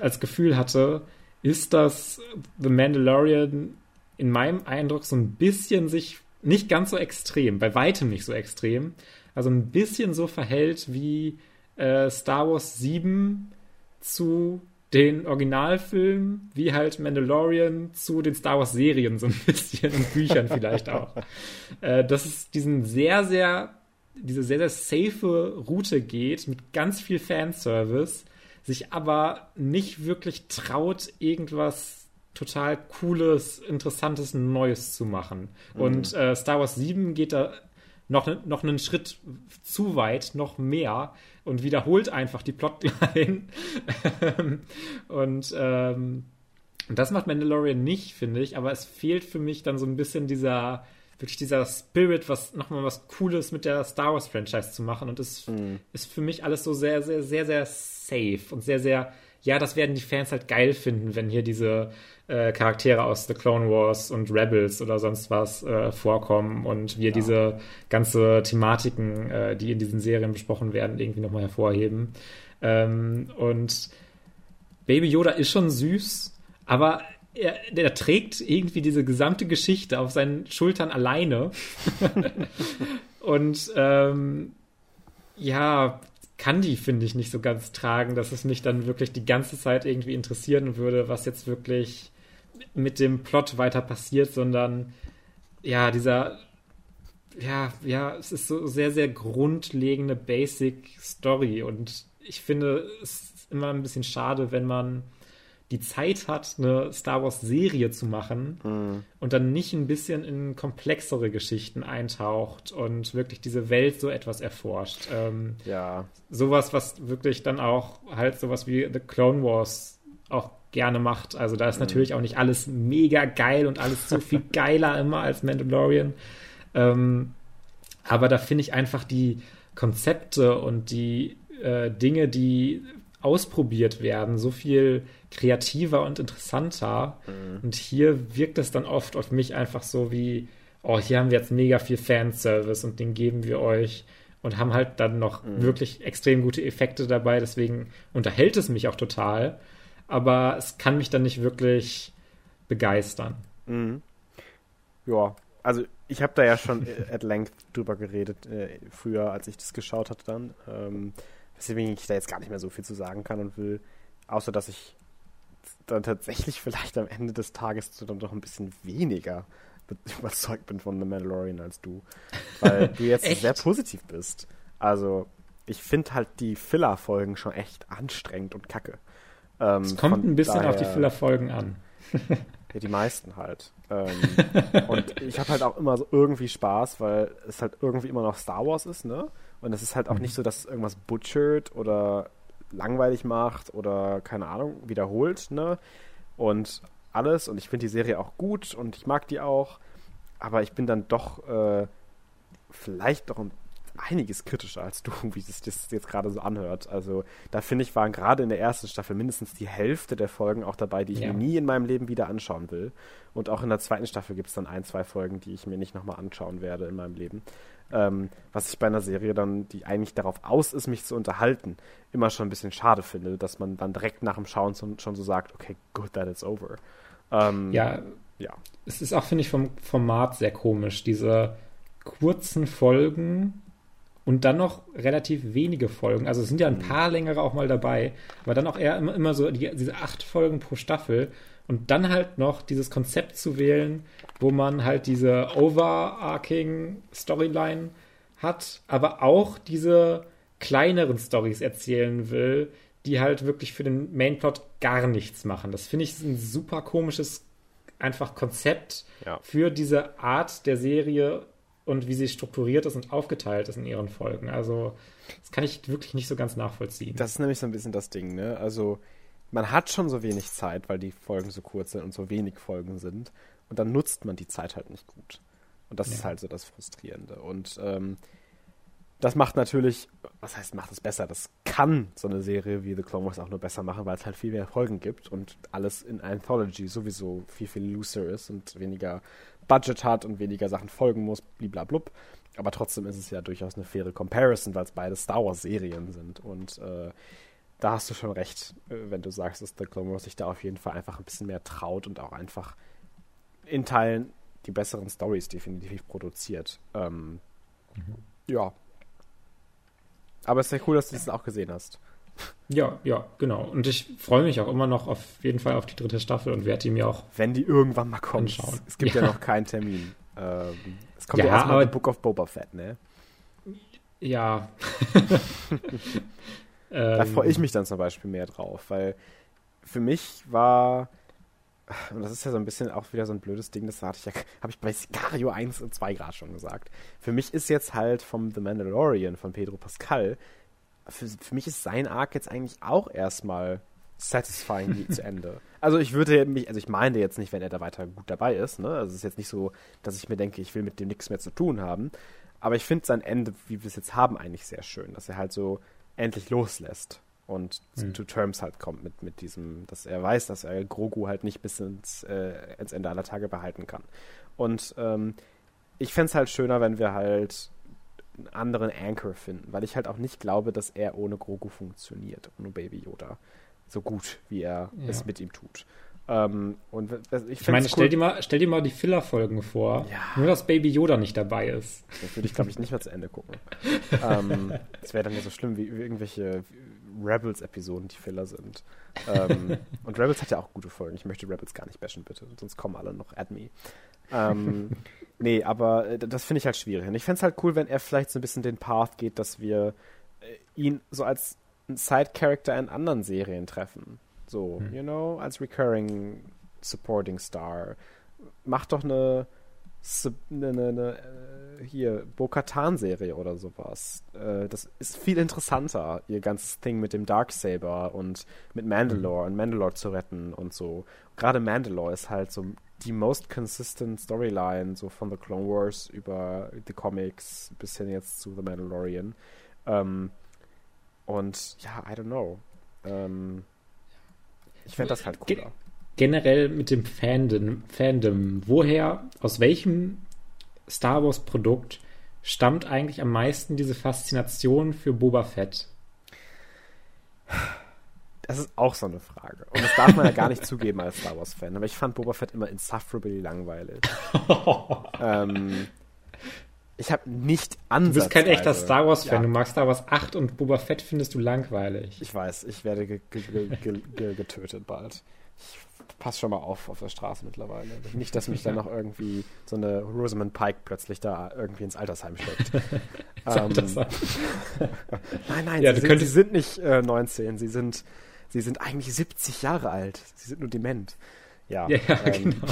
als Gefühl hatte, ist, dass The Mandalorian in meinem Eindruck so ein bisschen sich nicht ganz so extrem, bei weitem nicht so extrem, also ein bisschen so verhält wie äh, Star Wars 7 zu den Originalfilmen, wie halt Mandalorian zu den Star Wars Serien so ein bisschen und Büchern vielleicht auch. Äh, dass es diesen sehr, sehr, diese sehr, sehr safe Route geht mit ganz viel Fanservice, sich aber nicht wirklich traut, irgendwas total cooles, interessantes Neues zu machen. Mhm. Und äh, Star Wars 7 geht da noch, noch einen Schritt zu weit, noch mehr und wiederholt einfach die Plotline. und ähm, das macht Mandalorian nicht, finde ich, aber es fehlt für mich dann so ein bisschen dieser wirklich dieser Spirit, was nochmal was Cooles mit der Star Wars Franchise zu machen und es mhm. ist für mich alles so sehr, sehr, sehr, sehr safe und sehr, sehr ja, das werden die Fans halt geil finden, wenn hier diese äh, Charaktere aus The Clone Wars und Rebels oder sonst was äh, vorkommen und wir ja. diese ganze Thematiken, äh, die in diesen Serien besprochen werden, irgendwie nochmal hervorheben. Ähm, und Baby Yoda ist schon süß, aber er, der trägt irgendwie diese gesamte Geschichte auf seinen Schultern alleine. und ähm, ja, kann die, finde ich, nicht so ganz tragen, dass es mich dann wirklich die ganze Zeit irgendwie interessieren würde, was jetzt wirklich mit dem Plot weiter passiert, sondern ja, dieser, ja, ja, es ist so sehr, sehr grundlegende Basic Story und ich finde es ist immer ein bisschen schade, wenn man die Zeit hat, eine Star Wars-Serie zu machen mhm. und dann nicht ein bisschen in komplexere Geschichten eintaucht und wirklich diese Welt so etwas erforscht. Ähm, ja. Sowas, was wirklich dann auch halt sowas wie The Clone Wars auch gerne macht. Also da ist mhm. natürlich auch nicht alles mega geil und alles so viel geiler immer als Mandalorian. Ähm, aber da finde ich einfach die Konzepte und die äh, Dinge, die ausprobiert werden, so viel kreativer und interessanter. Mhm. Und hier wirkt es dann oft auf mich einfach so wie, oh, hier haben wir jetzt mega viel Fanservice und den geben wir euch und haben halt dann noch mhm. wirklich extrem gute Effekte dabei. Deswegen unterhält es mich auch total. Aber es kann mich dann nicht wirklich begeistern. Mhm. Ja, also ich habe da ja schon at length drüber geredet, äh, früher, als ich das geschaut hatte dann. Ähm, weswegen ich da jetzt gar nicht mehr so viel zu sagen kann und will, außer dass ich dann tatsächlich vielleicht am Ende des Tages dann doch ein bisschen weniger überzeugt bin von The Mandalorian als du. Weil du jetzt sehr positiv bist. Also, ich finde halt die Filler-Folgen schon echt anstrengend und kacke. Ähm, es kommt ein bisschen daher, auf die Filler-Folgen an. ja, die meisten halt. Ähm, und ich habe halt auch immer so irgendwie Spaß, weil es halt irgendwie immer noch Star Wars ist, ne? Und es ist halt auch mhm. nicht so, dass es irgendwas butchert oder langweilig macht oder keine Ahnung, wiederholt, ne? Und alles. Und ich finde die Serie auch gut und ich mag die auch. Aber ich bin dann doch äh, vielleicht doch einiges kritischer als du, wie es das jetzt gerade so anhört. Also da finde ich, waren gerade in der ersten Staffel mindestens die Hälfte der Folgen auch dabei, die ich ja. mir nie in meinem Leben wieder anschauen will. Und auch in der zweiten Staffel gibt es dann ein, zwei Folgen, die ich mir nicht nochmal anschauen werde in meinem Leben ähm, was ich bei einer Serie dann, die eigentlich darauf aus ist, mich zu unterhalten, immer schon ein bisschen schade finde, dass man dann direkt nach dem Schauen schon, schon so sagt, okay, good that it's over. Ähm, ja, ja. Es ist auch, finde ich, vom Format sehr komisch, diese kurzen Folgen und dann noch relativ wenige Folgen. Also es sind ja ein mhm. paar längere auch mal dabei, aber dann auch eher immer, immer so die, diese acht Folgen pro Staffel und dann halt noch dieses Konzept zu wählen, wo man halt diese overarching Storyline hat, aber auch diese kleineren Stories erzählen will, die halt wirklich für den Mainplot gar nichts machen. Das finde ich ein super komisches einfach Konzept ja. für diese Art der Serie und wie sie strukturiert ist und aufgeteilt ist in ihren Folgen. Also, das kann ich wirklich nicht so ganz nachvollziehen. Das ist nämlich so ein bisschen das Ding, ne? Also, man hat schon so wenig Zeit, weil die Folgen so kurz sind und so wenig Folgen sind. Und dann nutzt man die Zeit halt nicht gut. Und das ja. ist halt so das Frustrierende. Und ähm, das macht natürlich, was heißt, macht es besser? Das kann so eine Serie wie The Clone Wars auch nur besser machen, weil es halt viel mehr Folgen gibt und alles in Anthology sowieso viel, viel looser ist und weniger Budget hat und weniger Sachen folgen muss, bliblablub. Aber trotzdem ist es ja durchaus eine faire Comparison, weil es beide Star Wars-Serien sind. Und äh, da hast du schon recht, äh, wenn du sagst, dass The Clone Wars sich da auf jeden Fall einfach ein bisschen mehr traut und auch einfach in Teilen die besseren Stories definitiv produziert. Ähm, mhm. Ja, aber es ist ja cool, dass du das auch gesehen hast. Ja, ja, genau. Und ich freue mich auch immer noch auf jeden Fall auf die dritte Staffel und werde die mir auch. Wenn die irgendwann mal kommt. Anschauen. Es gibt ja, ja noch keinen Termin. Ähm, es kommt ja, ja erstmal Book of Boba Fett, ne? Ja. da freue ich mich dann zum Beispiel mehr drauf, weil für mich war und das ist ja so ein bisschen auch wieder so ein blödes Ding, das hatte ich ja, habe ich bei Sicario 1 und 2 Grad schon gesagt. Für mich ist jetzt halt vom The Mandalorian von Pedro Pascal, für, für mich ist sein Arc jetzt eigentlich auch erstmal satisfying zu Ende. Also ich würde mich, also ich meine jetzt nicht, wenn er da weiter gut dabei ist, ne? Also es ist jetzt nicht so, dass ich mir denke, ich will mit dem nichts mehr zu tun haben. Aber ich finde sein Ende, wie wir es jetzt haben, eigentlich sehr schön, dass er halt so endlich loslässt und mhm. to terms halt kommt mit, mit diesem, dass er weiß, dass er Grogu halt nicht bis ins, äh, ins Ende aller Tage behalten kann. Und ähm, ich fände es halt schöner, wenn wir halt einen anderen Anchor finden, weil ich halt auch nicht glaube, dass er ohne Grogu funktioniert, ohne Baby Yoda. So gut, wie er ja. es mit ihm tut. Ähm, und ich, ich meine, cool. stell, dir mal, stell dir mal die Filler-Folgen vor. Ja. Nur, dass Baby Yoda nicht dabei ist. Das würde ich, glaube ich, nicht mehr zu Ende gucken. ähm, das wäre dann ja so schlimm wie irgendwelche Rebels-Episoden, die Filler sind. ähm, und Rebels hat ja auch gute Folgen. Ich möchte Rebels gar nicht bashen, bitte. Sonst kommen alle noch at me. Ähm, nee, aber äh, das finde ich halt schwierig. Und ich fände es halt cool, wenn er vielleicht so ein bisschen den Path geht, dass wir äh, ihn so als Side-Character in anderen Serien treffen. So, hm. you know, als recurring Supporting Star. Mach doch eine, eine, eine, eine äh, hier, Bo-Katan-Serie oder sowas. Äh, das ist viel interessanter, ihr ganzes Ding mit dem Darksaber und mit Mandalore mhm. und Mandalore zu retten und so. Gerade Mandalore ist halt so die most consistent Storyline, so von The Clone Wars über die Comics bis hin jetzt zu The Mandalorian. Ähm, und ja, I don't know. Ähm, ich fände das halt cooler. Generell mit dem Fandom, Fandom, woher, aus welchem Star Wars Produkt stammt eigentlich am meisten diese Faszination für Boba Fett? Das ist auch so eine Frage. Und das darf man ja gar nicht zugeben als Star Wars-Fan. Aber ich fand Boba Fett immer insufferably langweilig. ähm, ich habe nicht Ansatzweise... Du bist kein echter Star Wars-Fan. Ja. Du magst Star Wars 8 und Boba Fett findest du langweilig. Ich weiß, ich werde ge ge ge getötet bald. Ich passe schon mal auf auf der Straße mittlerweile. Nicht, dass mich dann noch irgendwie so eine Rosamund Pike plötzlich da irgendwie ins Altersheim steckt. ähm, nein, nein, ja, sie, sind, sie, sind, nicht äh, 19, sie sind, sie sind eigentlich 70 Jahre alt. Sie sind nur dement. Ja, ja, ja ähm, genau.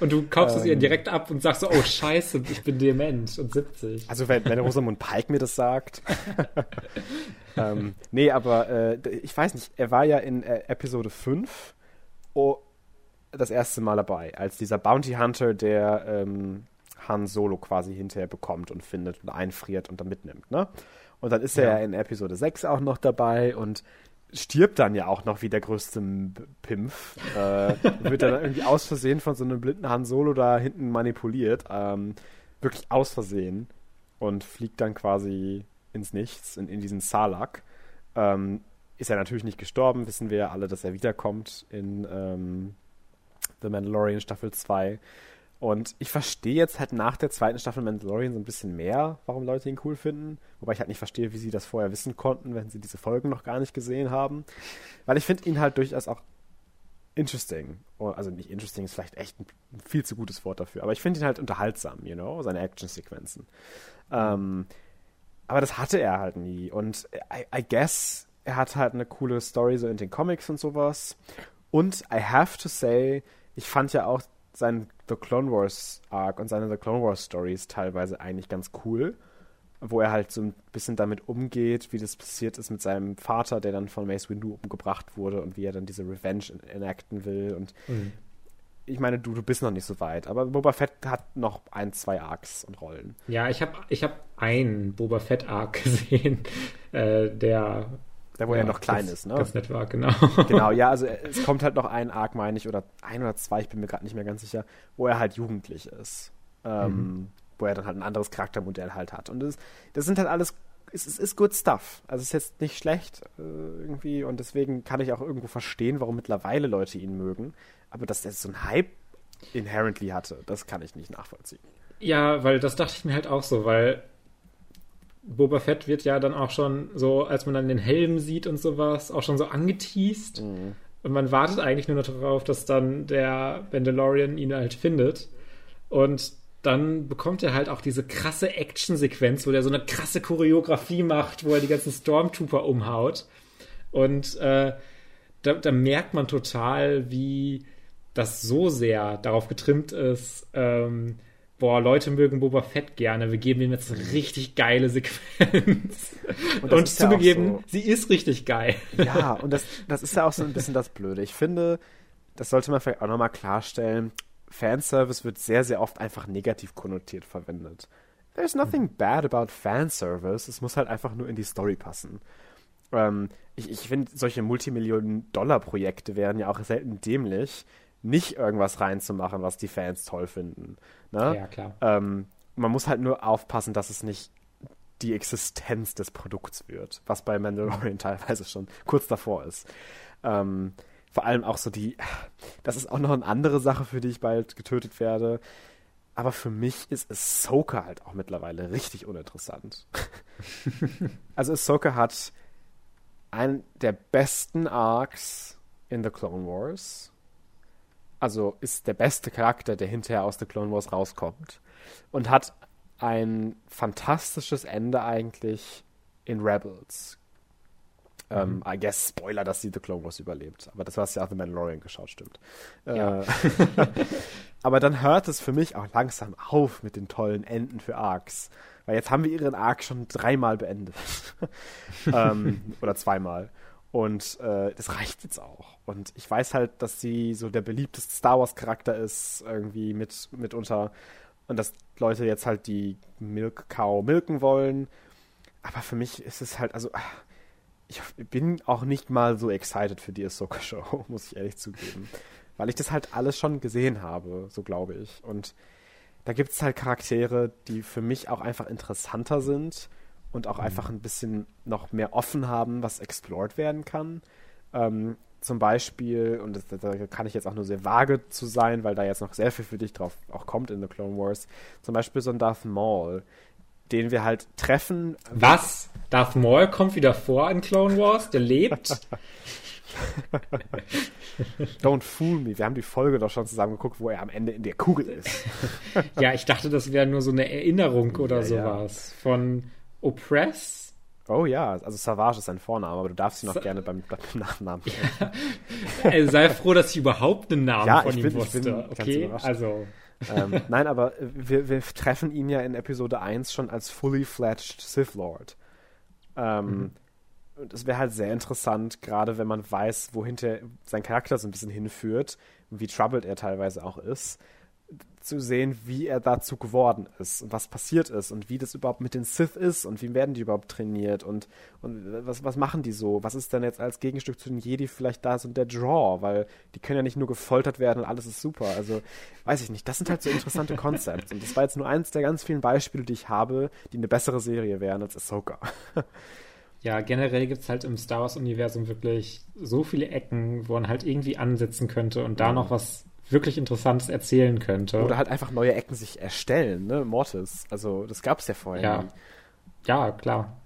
Und du kaufst ähm, es ihr ähm, direkt ab und sagst so, oh scheiße, ich bin dement und 70. Also wenn, wenn Rosamund Pike mir das sagt. ähm, nee, aber äh, ich weiß nicht, er war ja in äh, Episode 5 oh, das erste Mal dabei, als dieser Bounty Hunter, der ähm, Han Solo quasi hinterher bekommt und findet und einfriert und dann mitnimmt, ne? Und dann ist er ja in Episode 6 auch noch dabei und stirbt dann ja auch noch wie der größte Pimpf. Äh, wird dann irgendwie aus Versehen von so einem blinden Han Solo da hinten manipuliert. Ähm, wirklich aus Versehen. Und fliegt dann quasi ins Nichts, in, in diesen Salak. Ähm, ist er natürlich nicht gestorben, wissen wir ja alle, dass er wiederkommt in ähm, The Mandalorian Staffel 2. Und ich verstehe jetzt halt nach der zweiten Staffel Mandalorian so ein bisschen mehr, warum Leute ihn cool finden. Wobei ich halt nicht verstehe, wie sie das vorher wissen konnten, wenn sie diese Folgen noch gar nicht gesehen haben. Weil ich finde ihn halt durchaus auch interesting. Also nicht interesting ist vielleicht echt ein, viel zu gutes Wort dafür. Aber ich finde ihn halt unterhaltsam, you know, seine Action-Sequenzen. Ähm, aber das hatte er halt nie. Und I, I guess, er hat halt eine coole Story so in den Comics und sowas. Und I have to say, ich fand ja auch seinen The Clone Wars Arc und seine The Clone Wars Stories teilweise eigentlich ganz cool, wo er halt so ein bisschen damit umgeht, wie das passiert ist mit seinem Vater, der dann von Mace Windu umgebracht wurde und wie er dann diese Revenge enacten will und mhm. ich meine, du, du bist noch nicht so weit, aber Boba Fett hat noch ein, zwei Arcs und Rollen. Ja, ich habe ich hab einen Boba Fett Arc gesehen, äh, der da, wo ja, er noch klein ist, ne? Das nett war, genau. Genau, ja, also es kommt halt noch ein Arc, meine ich, oder ein oder zwei, ich bin mir gerade nicht mehr ganz sicher, wo er halt jugendlich ist. Ähm, mhm. Wo er dann halt ein anderes Charaktermodell halt hat. Und das, das sind halt alles, es, es ist good stuff. Also es ist jetzt nicht schlecht äh, irgendwie und deswegen kann ich auch irgendwo verstehen, warum mittlerweile Leute ihn mögen. Aber dass er so einen Hype inherently hatte, das kann ich nicht nachvollziehen. Ja, weil das dachte ich mir halt auch so, weil Boba Fett wird ja dann auch schon so, als man dann den Helm sieht und sowas, auch schon so angeteased. Mhm. Und man wartet eigentlich nur noch darauf, dass dann der Mandalorian ihn halt findet. Und dann bekommt er halt auch diese krasse Action-Sequenz, wo der so eine krasse Choreografie macht, wo er die ganzen Stormtrooper umhaut. Und äh, da, da merkt man total, wie das so sehr darauf getrimmt ist, ähm, boah, Leute mögen Boba Fett gerne, wir geben ihm jetzt eine richtig geile Sequenz. Und, und zugegeben, ja so. sie ist richtig geil. Ja, und das, das ist ja auch so ein bisschen das Blöde. Ich finde, das sollte man vielleicht auch nochmal klarstellen. Fanservice wird sehr, sehr oft einfach negativ konnotiert verwendet. There's nothing bad about Fanservice. Es muss halt einfach nur in die Story passen. Ähm, ich ich finde, solche Multimillionen-Dollar-Projekte werden ja auch selten dämlich, nicht irgendwas reinzumachen, was die Fans toll finden. Ne? Ja, klar. Ähm, man muss halt nur aufpassen, dass es nicht die Existenz des Produkts wird, was bei Mandalorian teilweise schon kurz davor ist. Ähm, vor allem auch so die, das ist auch noch eine andere Sache, für die ich bald getötet werde. Aber für mich ist Ahsoka halt auch mittlerweile richtig uninteressant. also Ahsoka hat einen der besten Arcs in The Clone Wars also ist der beste Charakter, der hinterher aus The Clone Wars rauskommt. Und hat ein fantastisches Ende eigentlich in Rebels. Ähm, mhm. I guess Spoiler, dass sie The Clone Wars überlebt. Aber das, was ja auch The Mandalorian geschaut, stimmt. Ja. Äh, aber dann hört es für mich auch langsam auf mit den tollen Enden für Arcs. Weil jetzt haben wir ihren Arc schon dreimal beendet. ähm, oder zweimal. Und äh, das reicht jetzt auch. Und ich weiß halt, dass sie so der beliebteste Star Wars-Charakter ist, irgendwie mit, mitunter. Und dass Leute jetzt halt die Milk Cow milken wollen. Aber für mich ist es halt, also, ich bin auch nicht mal so excited für die Ahsoka Show, muss ich ehrlich zugeben. Weil ich das halt alles schon gesehen habe, so glaube ich. Und da gibt es halt Charaktere, die für mich auch einfach interessanter sind und auch mhm. einfach ein bisschen noch mehr offen haben, was explored werden kann. Ähm, zum Beispiel, und das, da kann ich jetzt auch nur sehr vage zu sein, weil da jetzt noch sehr viel für dich drauf auch kommt in The Clone Wars, zum Beispiel so ein Darth Maul, den wir halt treffen. Was? Darth Maul kommt wieder vor in Clone Wars? Der lebt? Don't fool me. Wir haben die Folge doch schon zusammen geguckt, wo er am Ende in der Kugel ist. ja, ich dachte, das wäre nur so eine Erinnerung oder ja, sowas ja. von Oppress. Oh ja, also Savage ist sein Vorname, aber du darfst ihn auch Sa gerne beim, beim Nachnamen. Ja. Sei froh, dass ich überhaupt einen Namen ja, von ihm bin, wusste. okay, also. ähm, nein, aber wir, wir, treffen ihn ja in Episode 1 schon als fully fledged Sith Lord. Ähm, mhm. Und es wäre halt sehr interessant, gerade wenn man weiß, wohin sein Charakter so ein bisschen hinführt und wie troubled er teilweise auch ist, zu sehen, wie er dazu geworden ist und was passiert ist und wie das überhaupt mit den Sith ist und wie werden die überhaupt trainiert und, und was, was machen die so? Was ist denn jetzt als Gegenstück zu den Jedi vielleicht da so der Draw? Weil die können ja nicht nur gefoltert werden und alles ist super. Also, weiß ich nicht. Das sind halt so interessante Konzepte. Und das war jetzt nur eins der ganz vielen Beispiele, die ich habe, die eine bessere Serie wären als Ahsoka. ja, generell gibt es halt im Star Wars-Universum wirklich so viele Ecken, wo man halt irgendwie ansetzen könnte und da noch was wirklich Interessantes erzählen könnte. Oder halt einfach neue Ecken sich erstellen, ne? Mortis. Also, das gab es ja vorher. Ja. Nie. ja, klar.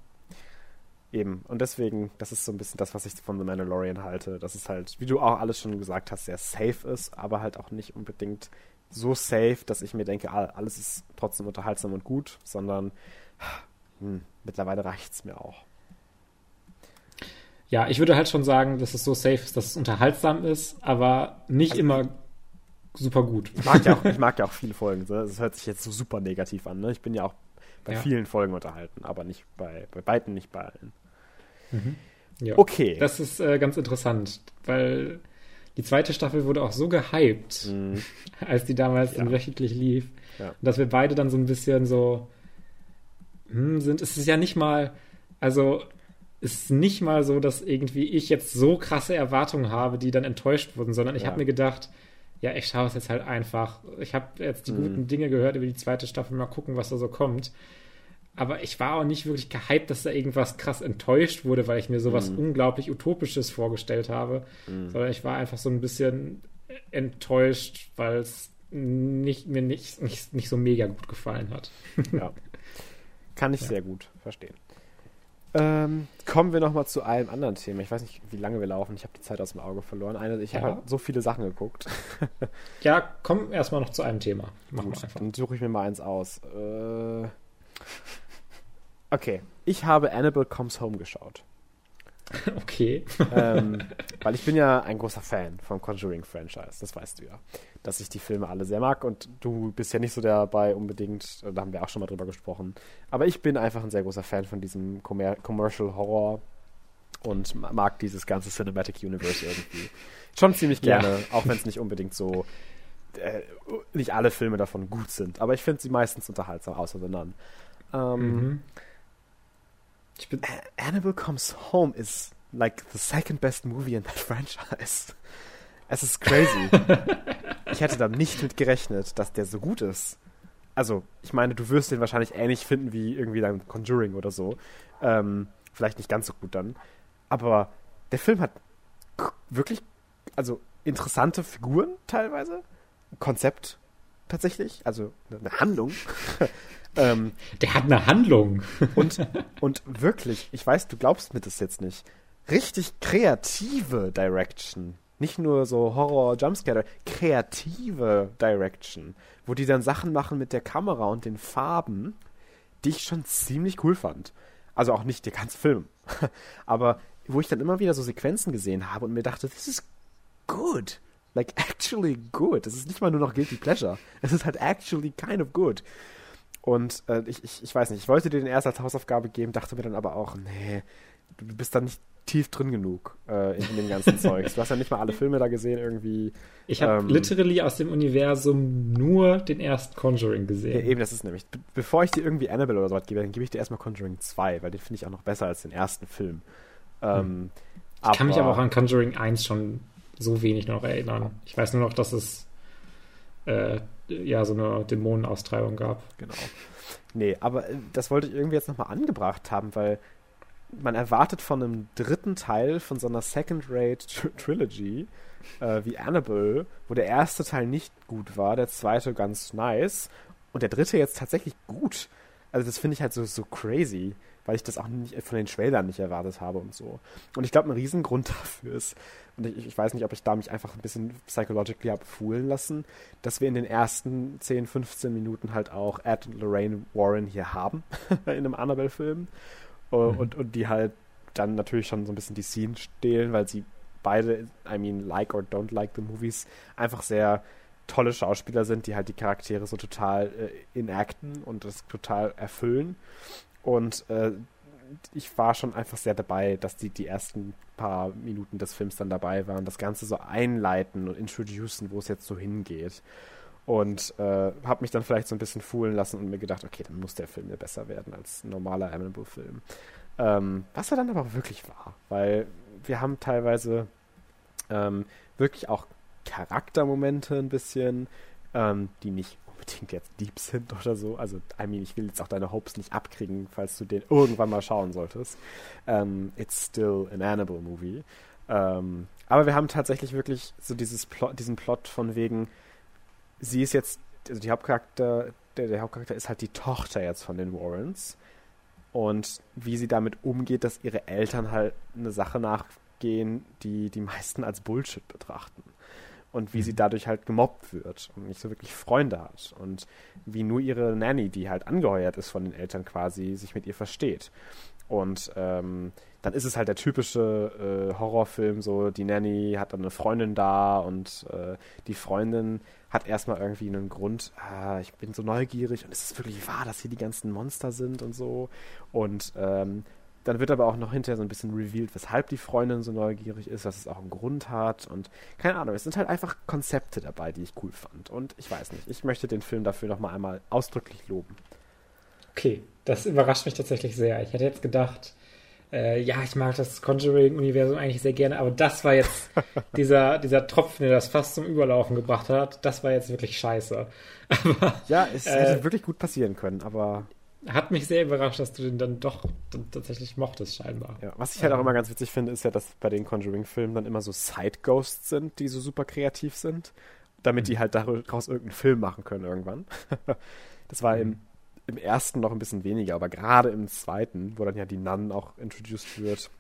Eben. Und deswegen, das ist so ein bisschen das, was ich von The Mandalorian halte. Dass es halt, wie du auch alles schon gesagt hast, sehr safe ist, aber halt auch nicht unbedingt so safe, dass ich mir denke, alles ist trotzdem unterhaltsam und gut, sondern hm, mittlerweile reicht es mir auch. Ja, ich würde halt schon sagen, dass es so safe ist, dass es unterhaltsam ist, aber nicht also, immer super gut. Ich mag ja auch, ich mag ja auch viele Folgen. Das hört sich jetzt so super negativ an. Ne? Ich bin ja auch bei ja. vielen Folgen unterhalten, aber nicht bei, bei beiden, nicht bei allen. Mhm. Ja. Okay. Das ist äh, ganz interessant, weil die zweite Staffel wurde auch so gehypt, mhm. als die damals ja. wöchentlich lief, ja. dass wir beide dann so ein bisschen so hm, sind. Es ist ja nicht mal, also ist nicht mal so, dass irgendwie ich jetzt so krasse Erwartungen habe, die dann enttäuscht wurden, sondern ich ja. habe mir gedacht, ja, ich schaue es jetzt halt einfach. Ich habe jetzt die mhm. guten Dinge gehört über die zweite Staffel, mal gucken, was da so kommt. Aber ich war auch nicht wirklich gehypt, dass da irgendwas krass enttäuscht wurde, weil ich mir sowas mhm. unglaublich Utopisches vorgestellt habe. Mhm. Sondern ich war einfach so ein bisschen enttäuscht, weil es nicht, mir nicht, nicht, nicht so mega gut gefallen hat. Ja. Kann ich ja. sehr gut verstehen. Ähm, kommen wir nochmal zu einem anderen Thema. Ich weiß nicht, wie lange wir laufen. Ich habe die Zeit aus dem Auge verloren. Eine, ich ja. habe halt so viele Sachen geguckt. ja, komm erstmal noch zu einem Thema. Machen Gut, Dann suche ich mir mal eins aus. Äh, okay, ich habe Annabelle Comes Home geschaut. Okay. ähm, weil ich bin ja ein großer Fan vom Conjuring-Franchise, das weißt du ja. Dass ich die Filme alle sehr mag und du bist ja nicht so dabei unbedingt, da haben wir auch schon mal drüber gesprochen. Aber ich bin einfach ein sehr großer Fan von diesem Commer Commercial Horror und mag dieses ganze Cinematic Universe irgendwie. Schon ziemlich gerne, ja. auch wenn es nicht unbedingt so, äh, nicht alle Filme davon gut sind. Aber ich finde sie meistens unterhaltsam, außer The Nun. Ähm, mhm. Ich bin, Annabelle Comes Home is like the second best movie in that franchise. Es ist crazy. ich hätte da nicht mit gerechnet, dass der so gut ist. Also, ich meine, du wirst den wahrscheinlich ähnlich finden wie irgendwie dein Conjuring oder so. Ähm, vielleicht nicht ganz so gut dann. Aber der Film hat wirklich, also interessante Figuren teilweise. Konzept tatsächlich, also eine Handlung. Ähm, der hat eine Handlung. und, und wirklich, ich weiß, du glaubst mir das jetzt nicht. Richtig kreative Direction. Nicht nur so Horror, Jumpscare, kreative Direction. Wo die dann Sachen machen mit der Kamera und den Farben, die ich schon ziemlich cool fand. Also auch nicht der ganze Film. Aber wo ich dann immer wieder so Sequenzen gesehen habe und mir dachte, this is good. Like actually good. Es ist nicht mal nur noch Guilty Pleasure. Es ist halt actually kind of good. Und äh, ich, ich, ich weiß nicht, ich wollte dir den erst als Hausaufgabe geben, dachte mir dann aber auch, nee, du bist da nicht tief drin genug äh, in, in, dem ganzen Zeug. Du hast ja nicht mal alle Filme da gesehen irgendwie. Ich habe ähm, literally aus dem Universum nur den ersten Conjuring gesehen. Ja, eben, das ist nämlich. Be bevor ich dir irgendwie Annabelle oder sowas gebe, dann gebe ich dir erstmal Conjuring 2, weil den finde ich auch noch besser als den ersten Film. Ähm, hm. ich aber, kann mich aber auch an Conjuring 1 schon so wenig noch erinnern. Ich weiß nur noch, dass es äh, ja so eine Dämonenaustreibung gab. Genau. Nee, aber äh, das wollte ich irgendwie jetzt nochmal angebracht haben, weil man erwartet von einem dritten Teil von so einer Second-Rate-Trilogy äh, wie Annabelle, wo der erste Teil nicht gut war, der zweite ganz nice und der dritte jetzt tatsächlich gut. Also das finde ich halt so, so crazy weil ich das auch nicht von den Trailern nicht erwartet habe und so. Und ich glaube, ein Riesengrund dafür ist, und ich, ich, weiß nicht, ob ich da mich einfach ein bisschen psychologically habe foolen lassen, dass wir in den ersten 10, 15 Minuten halt auch Ed und Lorraine Warren hier haben in einem Annabelle-Film. Äh, mhm. Und, und die halt dann natürlich schon so ein bisschen die Scene stehlen, weil sie beide, I mean, like or don't like the movies, einfach sehr tolle Schauspieler sind, die halt die Charaktere so total äh, inacten und das total erfüllen. Und äh, ich war schon einfach sehr dabei, dass die die ersten paar Minuten des Films dann dabei waren, das Ganze so einleiten und introducen, wo es jetzt so hingeht. Und äh, habe mich dann vielleicht so ein bisschen foolen lassen und mir gedacht, okay, dann muss der Film ja besser werden als ein normaler Annabelle-Film. Ähm, was er dann aber wirklich war, weil wir haben teilweise ähm, wirklich auch Charaktermomente ein bisschen, ähm, die nicht unbedingt jetzt deep sind oder so. Also, I mean, ich will jetzt auch deine Hopes nicht abkriegen, falls du den irgendwann mal schauen solltest. Um, ähm, it's still an Annabelle Movie. Um, ähm, aber wir haben tatsächlich wirklich so dieses Plot, diesen Plot von wegen, sie ist jetzt, also die Hauptcharakter, der, der Hauptcharakter ist halt die Tochter jetzt von den Warrens. Und wie sie damit umgeht, dass ihre Eltern halt eine Sache nachgehen, die die meisten als Bullshit betrachten und wie mhm. sie dadurch halt gemobbt wird und nicht so wirklich Freunde hat und wie nur ihre Nanny, die halt angeheuert ist von den Eltern quasi, sich mit ihr versteht. Und ähm, dann ist es halt der typische äh, Horrorfilm, so die Nanny hat dann eine Freundin da und äh, die Freundin hat erstmal irgendwie einen Grund, ah, ich bin so neugierig und ist es wirklich wahr, dass hier die ganzen Monster sind und so. Und ähm, dann wird aber auch noch hinterher so ein bisschen revealed, weshalb die Freundin so neugierig ist, dass es auch einen Grund hat und keine Ahnung, es sind halt einfach Konzepte dabei, die ich cool fand. Und ich weiß nicht, ich möchte den Film dafür nochmal einmal ausdrücklich loben. Okay, das überrascht mich tatsächlich sehr. Ich hätte jetzt gedacht, äh, ja, ich mag das Conjuring-Universum eigentlich sehr gerne, aber das war jetzt dieser, dieser Tropfen, der das fast zum Überlaufen gebracht hat, das war jetzt wirklich scheiße. Aber, ja, es äh, hätte wirklich gut passieren können, aber. Hat mich sehr überrascht, dass du den dann doch dann tatsächlich mochtest, scheinbar. Ja, was ich halt auch immer ganz witzig finde, ist ja, dass bei den Conjuring-Filmen dann immer so Side-Ghosts sind, die so super kreativ sind, damit mhm. die halt daraus irgendeinen Film machen können irgendwann. das war mhm. im im ersten noch ein bisschen weniger, aber gerade im zweiten, wo dann ja die Nun auch introduced wird.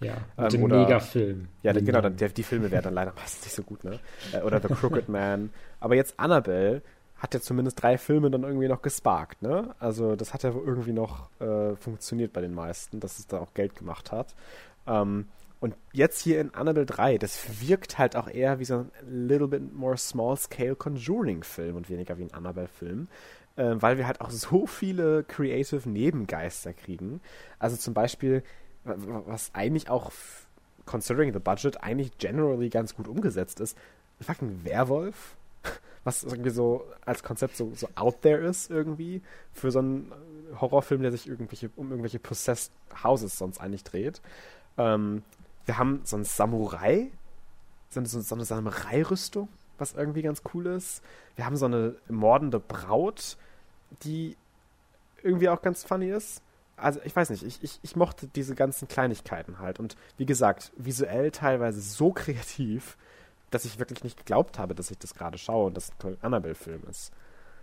Ja, mit ähm, dem Megafilm. Ja, die genau, dann, der, die Filme werden dann leider meistens nicht so gut, ne? Äh, oder The Crooked Man. Aber jetzt Annabelle hat ja zumindest drei Filme dann irgendwie noch gesparkt, ne? Also das hat ja irgendwie noch äh, funktioniert bei den meisten, dass es da auch Geld gemacht hat. Ähm, und jetzt hier in Annabelle 3, das wirkt halt auch eher wie so ein little bit more small-scale Conjuring-Film und weniger wie ein Annabelle-Film äh, weil wir halt auch so viele creative Nebengeister kriegen. Also zum Beispiel, was eigentlich auch, considering the budget, eigentlich generally ganz gut umgesetzt ist, fucking Werwolf, was irgendwie so als Konzept so, so out there ist irgendwie, für so einen Horrorfilm, der sich irgendwelche, um irgendwelche possessed Houses sonst eigentlich dreht. Ähm, wir haben so einen Samurai, so eine, so eine Samurai-Rüstung, was irgendwie ganz cool ist. Wir haben so eine mordende Braut, die irgendwie auch ganz funny ist. Also ich weiß nicht, ich, ich, ich mochte diese ganzen Kleinigkeiten halt. Und wie gesagt, visuell teilweise so kreativ, dass ich wirklich nicht geglaubt habe, dass ich das gerade schaue und das ein Annabelle-Film ist.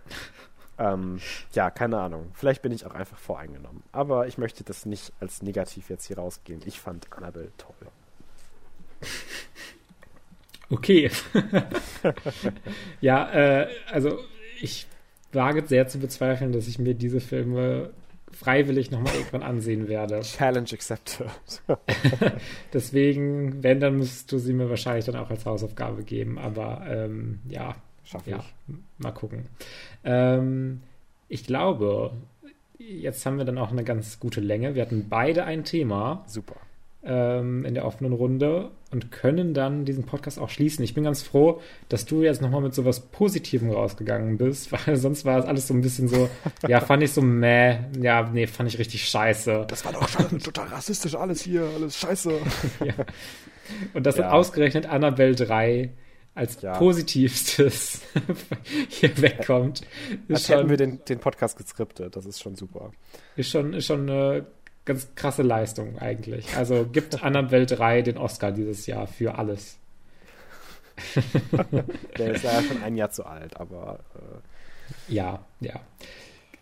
ähm, ja, keine Ahnung. Vielleicht bin ich auch einfach voreingenommen. Aber ich möchte das nicht als negativ jetzt hier rausgehen. Ich fand Annabelle toll. Okay. ja, äh, also ich wage sehr zu bezweifeln, dass ich mir diese Filme freiwillig nochmal irgendwann ansehen werde. Challenge accepted. Deswegen, wenn, dann müsstest du sie mir wahrscheinlich dann auch als Hausaufgabe geben. Aber ähm, ja, schaffe ja, ich. Mal gucken. Ähm, ich glaube, jetzt haben wir dann auch eine ganz gute Länge. Wir hatten beide ein Thema. Super ähm, in der offenen Runde und können dann diesen Podcast auch schließen. Ich bin ganz froh, dass du jetzt nochmal mit sowas Positivem rausgegangen bist, weil sonst war es alles so ein bisschen so, ja, fand ich so meh, ja, nee, fand ich richtig scheiße. Das war doch schon total rassistisch alles hier, alles scheiße. ja. Und dass ja. ausgerechnet Annabelle 3 als ja. positivstes hier wegkommt. Als schon, hätten wir den, den Podcast geskriptet, das ist schon super. Ist schon, ist schon eine ganz krasse Leistung eigentlich. Also gibt Annabelle 3 den Oscar dieses Jahr für alles. Der ist ja schon ein Jahr zu alt, aber. Äh. Ja, ja.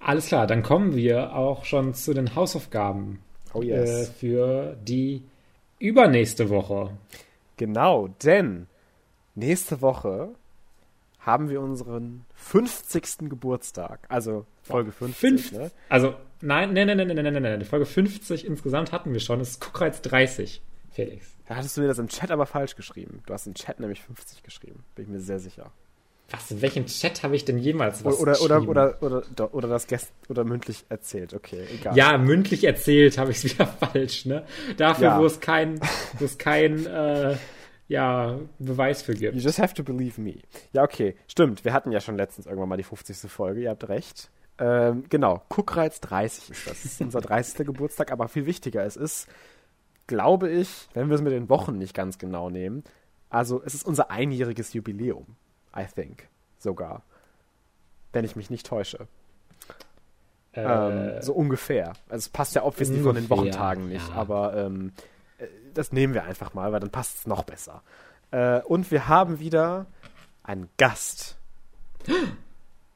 Alles klar, dann kommen wir auch schon zu den Hausaufgaben oh yes. äh, für die übernächste Woche. Genau, denn nächste Woche haben wir unseren 50. Geburtstag. Also Folge 50. Fünf, ne? Also Nein, nein, nein, nein, nein, nein, nein, nein. Folge 50 insgesamt hatten wir schon. Das ist Guckreiz 30, Felix. Da hattest du mir das im Chat aber falsch geschrieben. Du hast im Chat nämlich 50 geschrieben. Bin ich mir sehr sicher. Was? In welchem Chat habe ich denn jemals was oder, oder, oder, oder, oder, oder das Gäst oder mündlich erzählt? Okay, egal. Ja, mündlich erzählt habe ich es wieder falsch, ne? Dafür, ja. wo es kein, wo es kein, äh, ja, Beweis für gibt. You just have to believe me. Ja, okay, stimmt. Wir hatten ja schon letztens irgendwann mal die 50. Folge. Ihr habt recht. Ähm, genau, Kuckreiz 30 ist das. Das ist unser 30. Geburtstag, aber viel wichtiger, es ist, glaube ich, wenn wir es mit den Wochen nicht ganz genau nehmen, also es ist unser einjähriges Jubiläum, I think, sogar. Wenn ich mich nicht täusche. Äh, ähm, so ungefähr. Also es passt ja obviously ungefähr, von den Wochentagen nicht, ja. aber ähm, äh, das nehmen wir einfach mal, weil dann passt es noch besser. Äh, und wir haben wieder einen Gast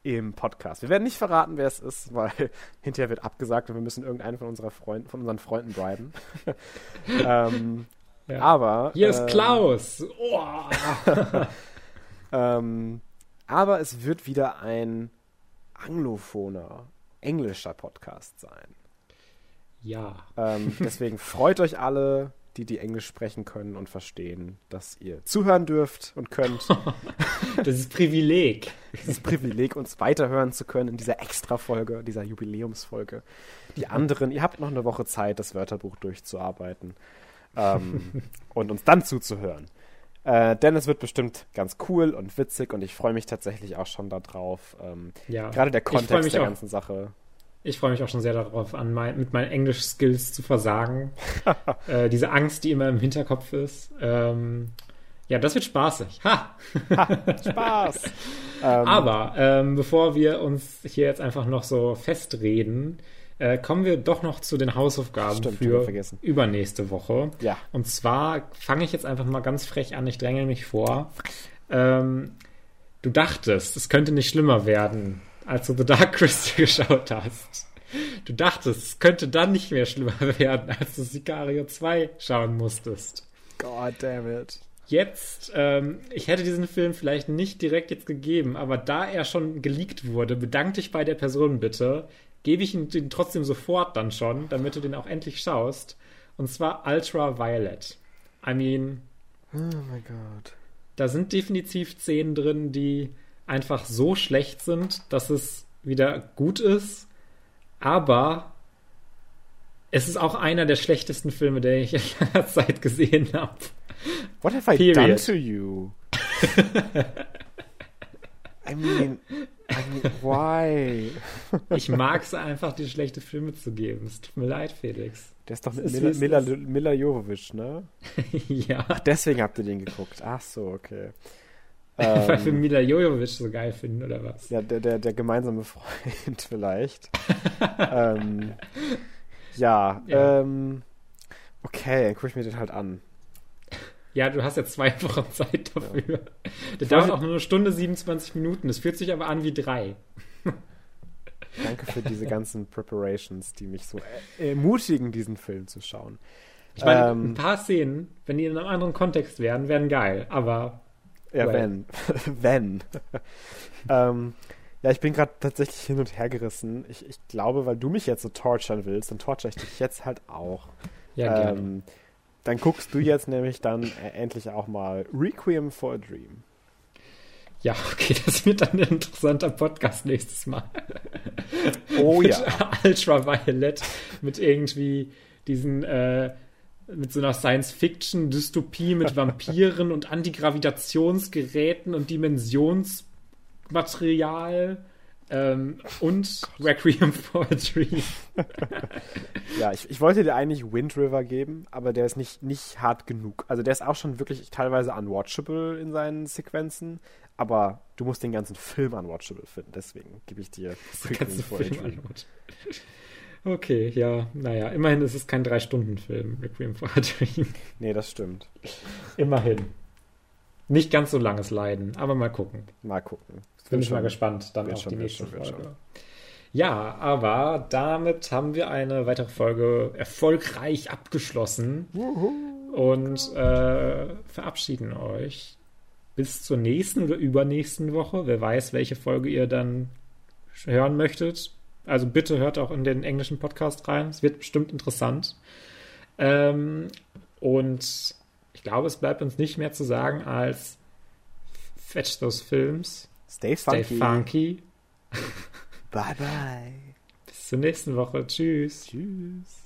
im Podcast. Wir werden nicht verraten, wer es ist, weil hinterher wird abgesagt und wir müssen irgendeinen von, unserer Freund, von unseren Freunden briben. ähm, ja. Aber. Hier ist ähm, Klaus! Oh. ähm, aber es wird wieder ein anglophoner, englischer Podcast sein. Ja. Ähm, deswegen freut euch alle, die die Englisch sprechen können und verstehen, dass ihr zuhören dürft und könnt. das ist Privileg. Dieses Privileg, uns weiterhören zu können in dieser Extra-Folge, dieser Jubiläumsfolge. Die anderen, ihr habt noch eine Woche Zeit, das Wörterbuch durchzuarbeiten ähm, und uns dann zuzuhören. Äh, denn es wird bestimmt ganz cool und witzig und ich freue mich tatsächlich auch schon darauf. Ähm, ja. Gerade der Kontext der auch. ganzen Sache. Ich freue mich auch schon sehr darauf, an mein, mit meinen Englisch-Skills zu versagen. äh, diese Angst, die immer im Hinterkopf ist. Ähm, ja, das wird spaßig. Ha! ha Spaß! ähm, Aber ähm, bevor wir uns hier jetzt einfach noch so festreden, äh, kommen wir doch noch zu den Hausaufgaben Stimmt, für übernächste Woche. Ja. Und zwar fange ich jetzt einfach mal ganz frech an, ich dränge mich vor. Ähm, du dachtest, es könnte nicht schlimmer werden, als du The Dark Crystal geschaut hast. Du dachtest, es könnte dann nicht mehr schlimmer werden, als du Sicario 2 schauen musstest. God damn it. Jetzt, ähm, ich hätte diesen Film vielleicht nicht direkt jetzt gegeben, aber da er schon geleakt wurde, bedank dich bei der Person bitte gebe ich ihn den trotzdem sofort dann schon, damit du den auch endlich schaust. Und zwar Ultraviolet. I mean. Oh mein Gott. Da sind definitiv Szenen drin, die einfach so schlecht sind, dass es wieder gut ist. Aber es ist auch einer der schlechtesten Filme, der ich in langer Zeit gesehen habe. What have I Period. done to you? I mean, I mean, why? ich mag es einfach, dir schlechte Filme zu geben. Es tut mir leid, Felix. Der ist doch mit Mila, Mila, Mila Jovovich, ne? ja. Ach, deswegen habt ihr den geguckt. Ach so, okay. Weil wir ähm, Mila Jovovich so geil finden, oder was? Ja, der, der, der gemeinsame Freund vielleicht. ähm, ja, ja. Ähm, okay, dann gucke ich mir den halt an. Ja, du hast ja zwei Wochen Zeit dafür. Ja. Der dauert auch nur eine Stunde 27 Minuten. Das fühlt sich aber an wie drei. Danke für diese ganzen Preparations, die mich so ermutigen, diesen Film zu schauen. Ich meine, ähm, ein paar Szenen, wenn die in einem anderen Kontext wären, wären geil, aber. Ja, well. wenn. wenn. ähm, ja, ich bin gerade tatsächlich hin und her gerissen. Ich, ich glaube, weil du mich jetzt so torturen willst, dann torture ich dich jetzt halt auch. Ja, gerne. Ähm, dann guckst du jetzt nämlich dann äh, endlich auch mal Requiem for a Dream. Ja, okay, das wird dann ein interessanter Podcast nächstes Mal. Oh ja. Ultraviolet mit irgendwie diesen, äh, mit so einer Science-Fiction-Dystopie mit Vampiren und Antigravitationsgeräten und Dimensionsmaterial. Ähm, und Requiem for a Dream. ja, ich, ich wollte dir eigentlich Wind River geben, aber der ist nicht, nicht hart genug. Also der ist auch schon wirklich teilweise unwatchable in seinen Sequenzen, aber du musst den ganzen Film unwatchable finden. Deswegen gebe ich dir Requiem for a Dream. Okay, ja, naja, immerhin ist es kein Drei-Stunden-Film, Requiem for a Dream. Nee, das stimmt. Immerhin. Nicht ganz so langes Leiden, aber mal gucken. Mal gucken. Bin ich mal gespannt dann auf die nächste schon, Folge. Ja, aber damit haben wir eine weitere Folge erfolgreich abgeschlossen und äh, verabschieden euch bis zur nächsten oder übernächsten Woche. Wer weiß, welche Folge ihr dann hören möchtet. Also bitte hört auch in den englischen Podcast rein. Es wird bestimmt interessant. Ähm, und ich glaube, es bleibt uns nicht mehr zu sagen als Fetch those Films. Stay funky. Stay funky. bye bye. Bis zur nächsten Woche. Tschüss. Tschüss.